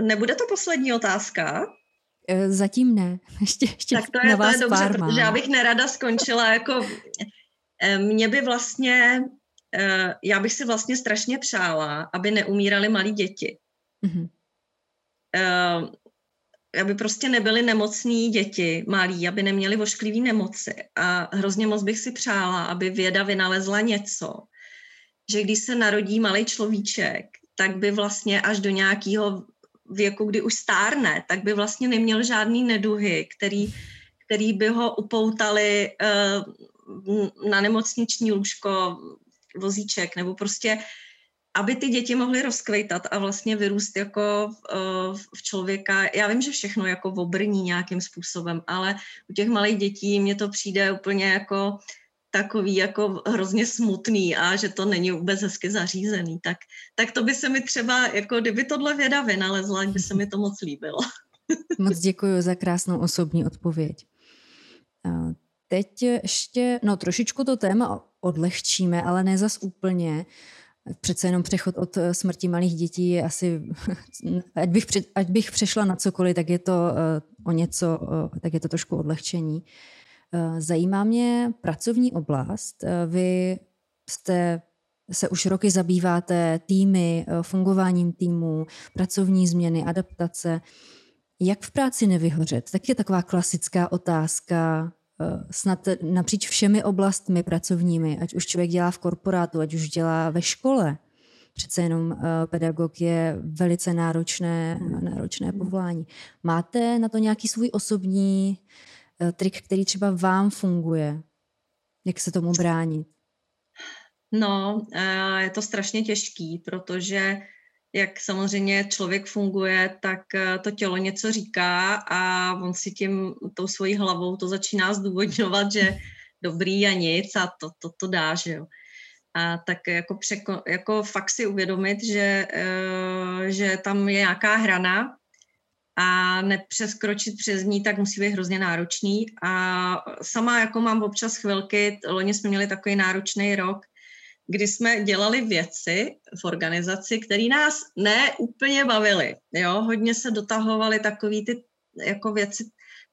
Nebude to poslední otázka? Eh, zatím ne. [laughs] Ještě, ještě tak to je, na vás to je dobře, protože já bych nerada skončila jako Eh, mě by vlastně, eh, já bych si vlastně strašně přála, aby neumírali malí děti. Mm-hmm. Aby prostě nebyly nemocní děti, malí, aby neměli vošklivý nemoci. A hrozně moc bych si přála, aby věda vynalezla něco, že když se narodí malý človíček, tak by vlastně až do nějakého věku, kdy už stárne, tak by vlastně neměl žádný neduhy, který, který by ho upoutali uh, na nemocniční lůžko, vozíček, nebo prostě, aby ty děti mohly rozkvejtat a vlastně vyrůst jako uh, v člověka. Já vím, že všechno jako obrní nějakým způsobem, ale u těch malých dětí mně to přijde úplně jako takový jako hrozně smutný a že to není vůbec hezky zařízený, tak, tak to by se mi třeba, jako kdyby tohle věda vynalezla, by se mi to moc líbilo. [laughs] Moc děkuji za krásnou osobní odpověď. Teď ještě, no trošičku to téma odlehčíme, ale ne zas úplně. Přece jenom přechod od eh, smrti malých dětí je asi, [laughs] ať bych, pře, ať bych přešla na cokoliv, tak je to uh, o něco, tak je to trošku odlehčení. Uh, zajímá mě pracovní oblast. Uh, vy jste se už roky zabýváte týmy, uh, fungováním týmu, pracovní změny, adaptace. Jak v práci nevyhořet? Tak je taková klasická otázka, Eh, snad napříč všemi oblastmi pracovními, ať už člověk dělá v korporátu, ať už dělá ve škole. Přece jenom pedagog je velice náročné, náročné povolání. Máte na to nějaký svůj osobní uh, trik, který třeba vám funguje? Jak se tomu bránit? No, uh, je to strašně těžký, protože jak samozřejmě člověk funguje, tak eh, to tělo něco říká a on si tím, tou svojí hlavou to začíná [laughs] zdůvodňovat, že dobrý a nic a to, to, to dá, že jo. A tak jako, překo, jako fakt si uvědomit, že, eh, že tam je nějaká hrana a nepřeskročit přes ní, tak musí být hrozně náročný. A sama jako mám občas chvilky, loni jsme měli takový náročný rok, kdy jsme dělali věci v organizaci, které nás ne úplně bavily. Jo? Hodně se dotahovaly takové ty jako věci,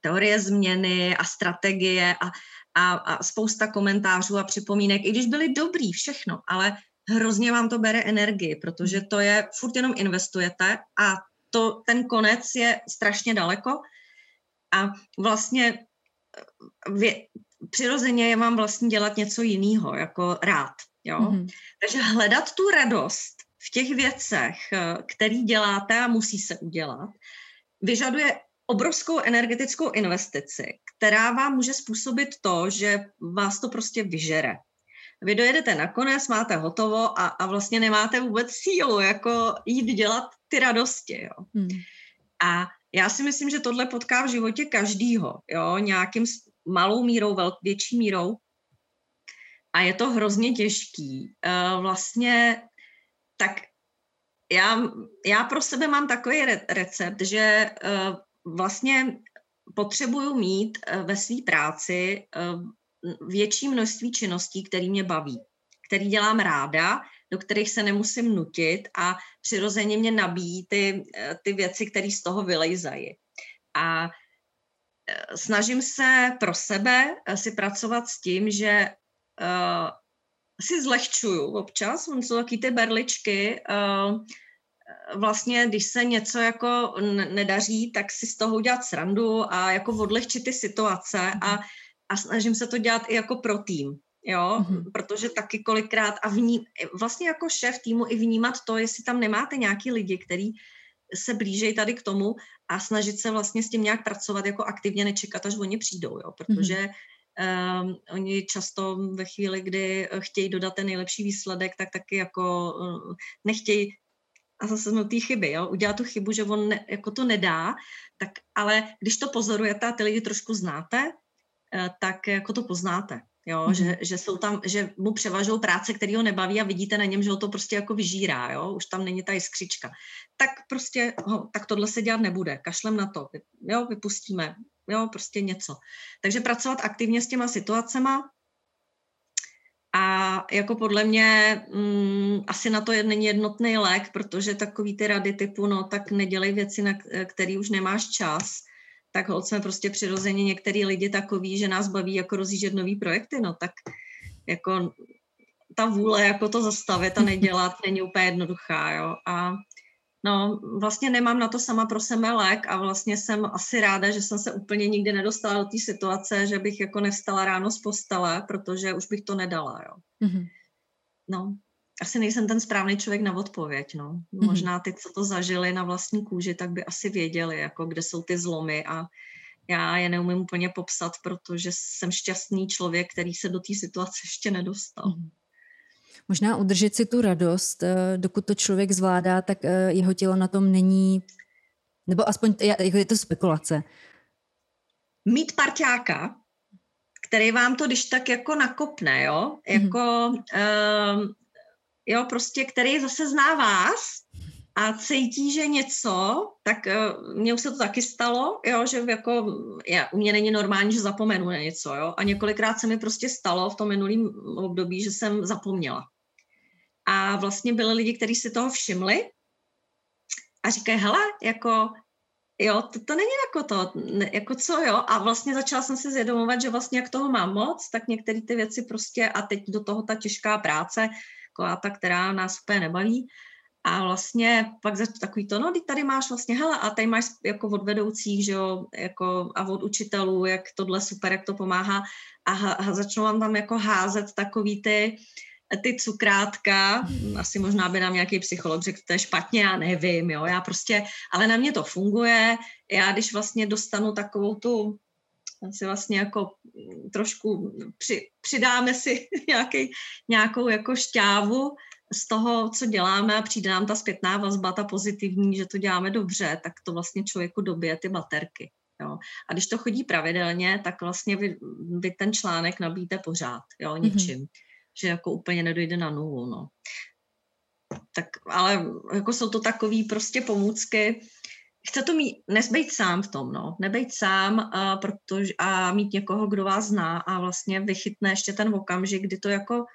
teorie změny a strategie a, a, a spousta komentářů a připomínek, i když byly dobrý všechno, ale hrozně vám to bere energii, protože to je, furt jenom investujete a to, ten konec je strašně daleko a vlastně vě, přirozeně je vám vlastně dělat něco jiného, jako rád. Jo? Mm-hmm. Takže hledat tu radost v těch věcech, eh, který děláte a musí se udělat, vyžaduje obrovskou energetickou investici, která vám může způsobit to, že vás to prostě vyžere. Vy dojedete nakonec, máte hotovo a, a vlastně nemáte vůbec sílu jako jít dělat ty radosti. Jo. Hmm. A já si myslím, že tohle potká v životě každýho, jo, nějakým malou mírou, velk, větší mírou, a je to hrozně těžký. Uh, vlastně tak já, já pro sebe mám takový re- recept, že uh, vlastně potřebuju mít uh, ve své práci uh, větší množství činností, které mě baví, který dělám ráda, do kterých se nemusím nutit a přirozeně mě nabíjí ty, ty věci, které z toho vylejzají. A snažím se pro sebe si pracovat s tím, že uh, si zlehčuju občas, jsou taky ty berličky, uh, vlastně, když se něco jako nedaří, tak si z toho udělat srandu a jako odlehčit ty situace a, a snažím se to dělat i jako pro tým, jo, mm-hmm. protože taky kolikrát a vní, vlastně jako šéf týmu i vnímat to, jestli tam nemáte nějaký lidi, který se blížejí tady k tomu a snažit se vlastně s tím nějak pracovat, jako aktivně nečekat, až oni přijdou, jo, protože mm-hmm Um, oni často ve chvíli, kdy chtějí dodat ten nejlepší výsledek, tak taky jako uh, nechtějí a zase jsme té chyby, jo? udělat tu chybu, že on ne, jako to nedá, tak ale když to pozorujete a ty lidi trošku znáte, uh, tak jako to poznáte. Jo, mm. že, že, jsou tam, že mu převažují práce, který ho nebaví a vidíte na něm, že ho to prostě jako vyžírá, jo, už tam není ta jiskřička. Tak prostě, ho, tak tohle se dělat nebude, kašlem na to, jo, vypustíme, jo, prostě něco. Takže pracovat aktivně s těma situacema a jako podle mě mm, asi na to není jednotný lék, protože takový ty rady typu, no tak nedělej věci, na který už nemáš čas, tak hod jsme prostě přirozeně některý lidi takový, že nás baví jako rozjíždět nový projekty, no tak jako ta vůle jako to zastavit a nedělat není úplně jednoduchá, jo. A No, vlastně nemám na to sama pro sebe lék a vlastně jsem asi ráda, že jsem se úplně nikdy nedostala do té situace, že bych jako nevstala ráno z postele, protože už bych to nedala, jo. Mm-hmm. No, asi nejsem ten správný člověk na odpověď, no. Mm-hmm. Možná ty, co to zažili na vlastní kůži, tak by asi věděli, jako kde jsou ty zlomy a já je neumím úplně popsat, protože jsem šťastný člověk, který se do té situace [laughs] ještě nedostal. Mm-hmm. Možná udržet si tu radost, eh, dokud to člověk zvládá, tak eh, jeho tělo na tom není, nebo aspoň jako je to spekulace. Mít parťáka, který vám to když tak jako nakopne, jo, mhm. jako, mm-hmm. Jo, prostě, který zase zná vás a cítí, že něco, tak uh, mně už se to taky stalo, jo, že jako, já, u mě není normální, že zapomenu na něco, jo, a několikrát se mi prostě stalo v tom minulém období, že jsem zapomněla. A vlastně byli lidi, kteří si toho všimli a říkají, hele, jako, jo, to, to není jako to, ne, jako co, jo, a vlastně začala jsem si zvědomovat, že vlastně jak toho mám moc, tak některé ty věci prostě, a teď do toho ta těžká práce, jako ta, která nás úplně nebaví, a vlastně pak za takový to, no, tady máš vlastně, hele, a tady máš jako od vedoucích, že jo, jako a od učitelů, jak tohle super, jak to pomáhá. A, a začnou vám tam jako házet takový ty, ty cukrátka, asi možná by nám nějaký psycholog řekl, to je špatně, já nevím, jo, já prostě, ale na mě to funguje, já když vlastně dostanu takovou tu, si vlastně jako trošku při, přidáme si [laughs] nějaký, nějakou jako šťávu, z toho, co děláme a přijde nám ta zpětná vazba, ta pozitivní, že to děláme dobře, tak to vlastně člověku dobije ty baterky. Jo. A když to chodí pravidelně, tak vlastně vy, vy ten článek nabíte pořád, jo, mhm. něčím. Mm-hmm. Že jako úplně nedojde na nulu, no. Tak, ale jako jsou to takové prostě pomůcky, chce to mít, nesbejt sám v tom, no, nebejt sám a, protože, a mít někoho, kdo vás zná a vlastně vychytne ještě ten okamžik, kdy to jako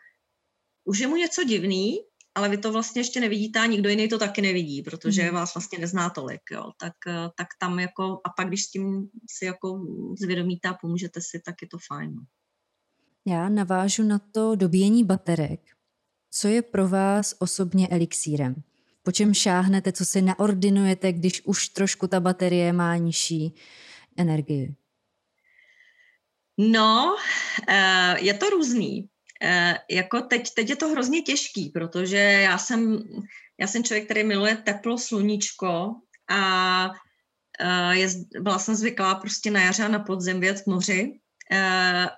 už je mu něco divný, ale vy to vlastně ještě nevidíte a nikdo jiný to taky nevidí, protože mm. vás vlastně nezná tolik, jo. Tak, eh, tak tam jako, a pak když s tím si jako zvědomíte a pomůžete si, tak je to fajn. No. Já navážu na to dobíjení baterek. Co je pro vás osobně elixírem? Po čem šáhnete, co si naordinujete, když už trošku ta baterie má nižší energii? No, eh, je to různý. Eh, jako teď, teď je to hrozně těžký, protože já jsem, já jsem člověk, který miluje teplo, sluníčko a uh, je, byla jsem zvyklá prostě na jaře a na podzim věc moři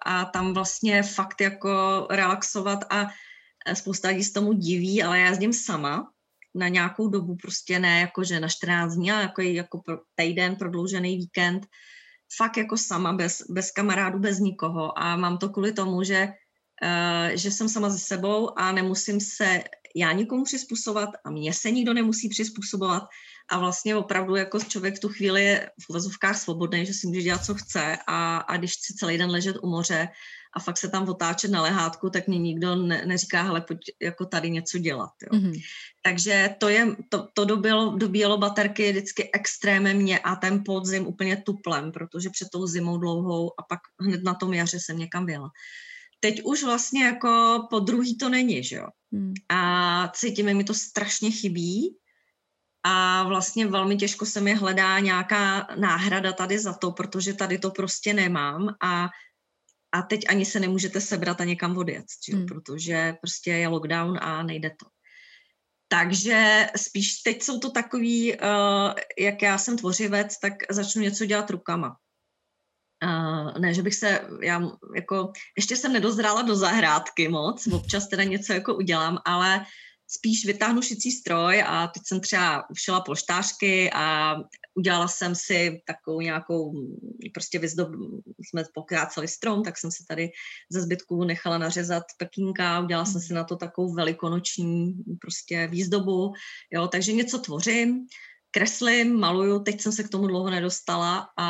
a tam vlastně fakt jako relaxovat a spousta lidí se tomu diví, ale já jezdím sama na nějakou dobu, prostě ne jako, že na 14 dní, ale jako, jako pro týden, prodloužený víkend, fakt jako sama, bez, bez kamarádů, bez nikoho. A mám to kvůli tomu, že Eh, že jsem sama ze sebou a nemusím se já nikomu přizpůsobovat a mě se nikdo nemusí přizpůsobovat. A vlastně opravdu jako člověk v tu chvíli je v uvozovkách svobodný, že si může dělat, co chce. A, a když chci celý den ležet u moře a fakt se tam otáčet na lehátku, tak mě nikdo ne, neříká, hele, pojď jako tady něco dělat. Jo. Mm-hmm. Takže to, je, to, to dobělo, dobíjelo baterky vždycky extrémně mě a ten podzim úplně tuplem, protože před tou zimou dlouhou a pak hned na tom jaře jsem někam byla teď už vlastně jako po druhý to není, že jo. Hmm. A cítíme, mi to strašně chybí a vlastně velmi těžko se mi hledá nějaká náhrada tady za to, protože tady to prostě nemám a, a teď ani se nemůžete sebrat a někam odjet? Hmm. protože prostě je lockdown a nejde to. Takže spíš teď jsou to takový, uh, jak já jsem tvořivec, tak začnu něco dělat rukama. Uh, ne, že bych se, já jako, ještě jsem nedozrála do zahrádky moc, občas teda něco jako udělám, ale spíš vytáhnu šicí stroj a teď jsem třeba ušila polštářky a udělala jsem si takovou nějakou, prostě vyzdob, jsme pokráceli strom, tak jsem si tady ze zbytku nechala nařezat pekínka, udělala jsem si na to takovou velikonoční prostě výzdobu, jo, takže něco tvořím, kreslím, maluju, teď jsem se k tomu dlouho nedostala a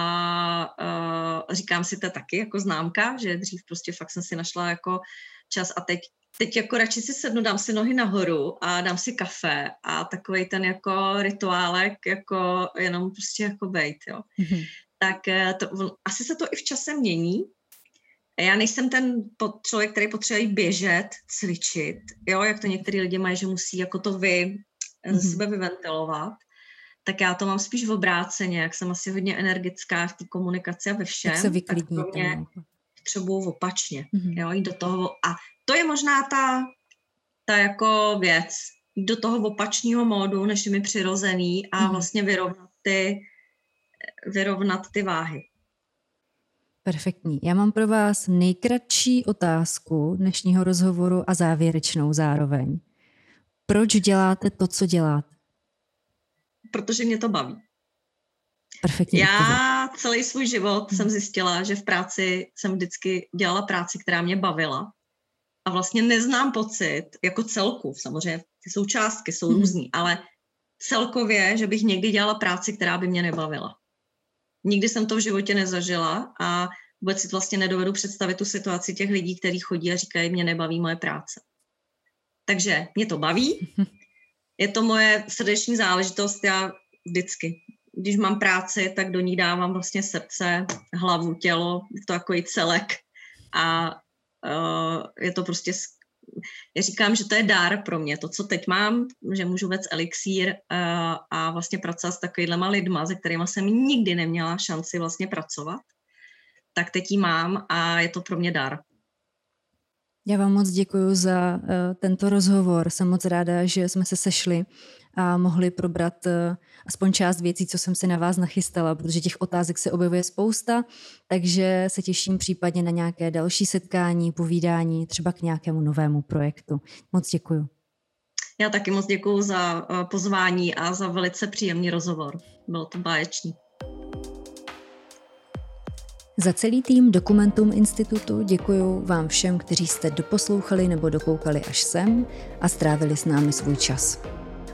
uh, říkám si to taky jako známka, že dřív prostě fakt jsem si našla jako čas a teď teď jako radši si sednu, dám si nohy nahoru a dám si kafe a takový ten jako rituálek, jako jenom prostě jako bejt, jo. Mm-hmm. Tak e, to, asi se to i v čase mění. Já nejsem ten člověk, který potřebuje běžet, cvičit, jo, jak to některý lidi mají, že musí jako to vy mm-hmm. ze sebe vyventilovat tak já to mám spíš v obráceně, jak jsem asi hodně energická v té komunikaci a ve všem. Tak se vyklidníte. Tak mě potřebuju opačně, mm-hmm. jo, jít do toho. A to je možná ta, ta jako věc, jít do toho opačního módu, než je mi přirozený a mm-hmm. vlastně vyrovnat ty, vyrovnat ty váhy. Perfektní. Já mám pro vás nejkratší otázku dnešního rozhovoru a závěrečnou zároveň. Proč děláte to, co děláte? protože mě to baví. Perfektní. Já celý svůj život jsem zjistila, že v práci jsem vždycky dělala práci, která mě bavila. A vlastně neznám pocit, jako celku, samozřejmě ty součástky jsou hmm. různý, ale celkově, že bych někdy dělala práci, která by mě nebavila. Nikdy jsem to v životě nezažila a vůbec si vlastně nedovedu představit tu situaci těch lidí, kteří chodí a říkají, mě nebaví moje práce. Takže mě to baví, je to moje srdeční záležitost, já vždycky, když mám práci, tak do ní dávám vlastně srdce, hlavu, tělo, to jako i celek a je to prostě já říkám, že to je dár pro mě, to, co teď mám, že můžu vést elixír uh, a vlastně pracovat s takovýhlema lidma, se kterými jsem nikdy neměla šanci vlastně pracovat, tak teď ji mám a je to pro mě dar. Já vám moc děkuji za uh, tento rozhovor. Jsem moc ráda, že jsme se sešli a mohli probrat uh, aspoň část věcí, co jsem si na vás nachystala, protože těch otázek se objevuje spousta, takže se těším případně na nějaké další setkání, povídání, třeba k nějakému novému projektu. Moc děkuji. Já taky moc děkuji za uh, pozvání a za velice příjemný rozhovor. Bylo to báječný. Za celý tým Dokumentum Institutu děkuji vám všem, kteří jste doposlouchali nebo dokoukali až sem a strávili s námi svůj čas.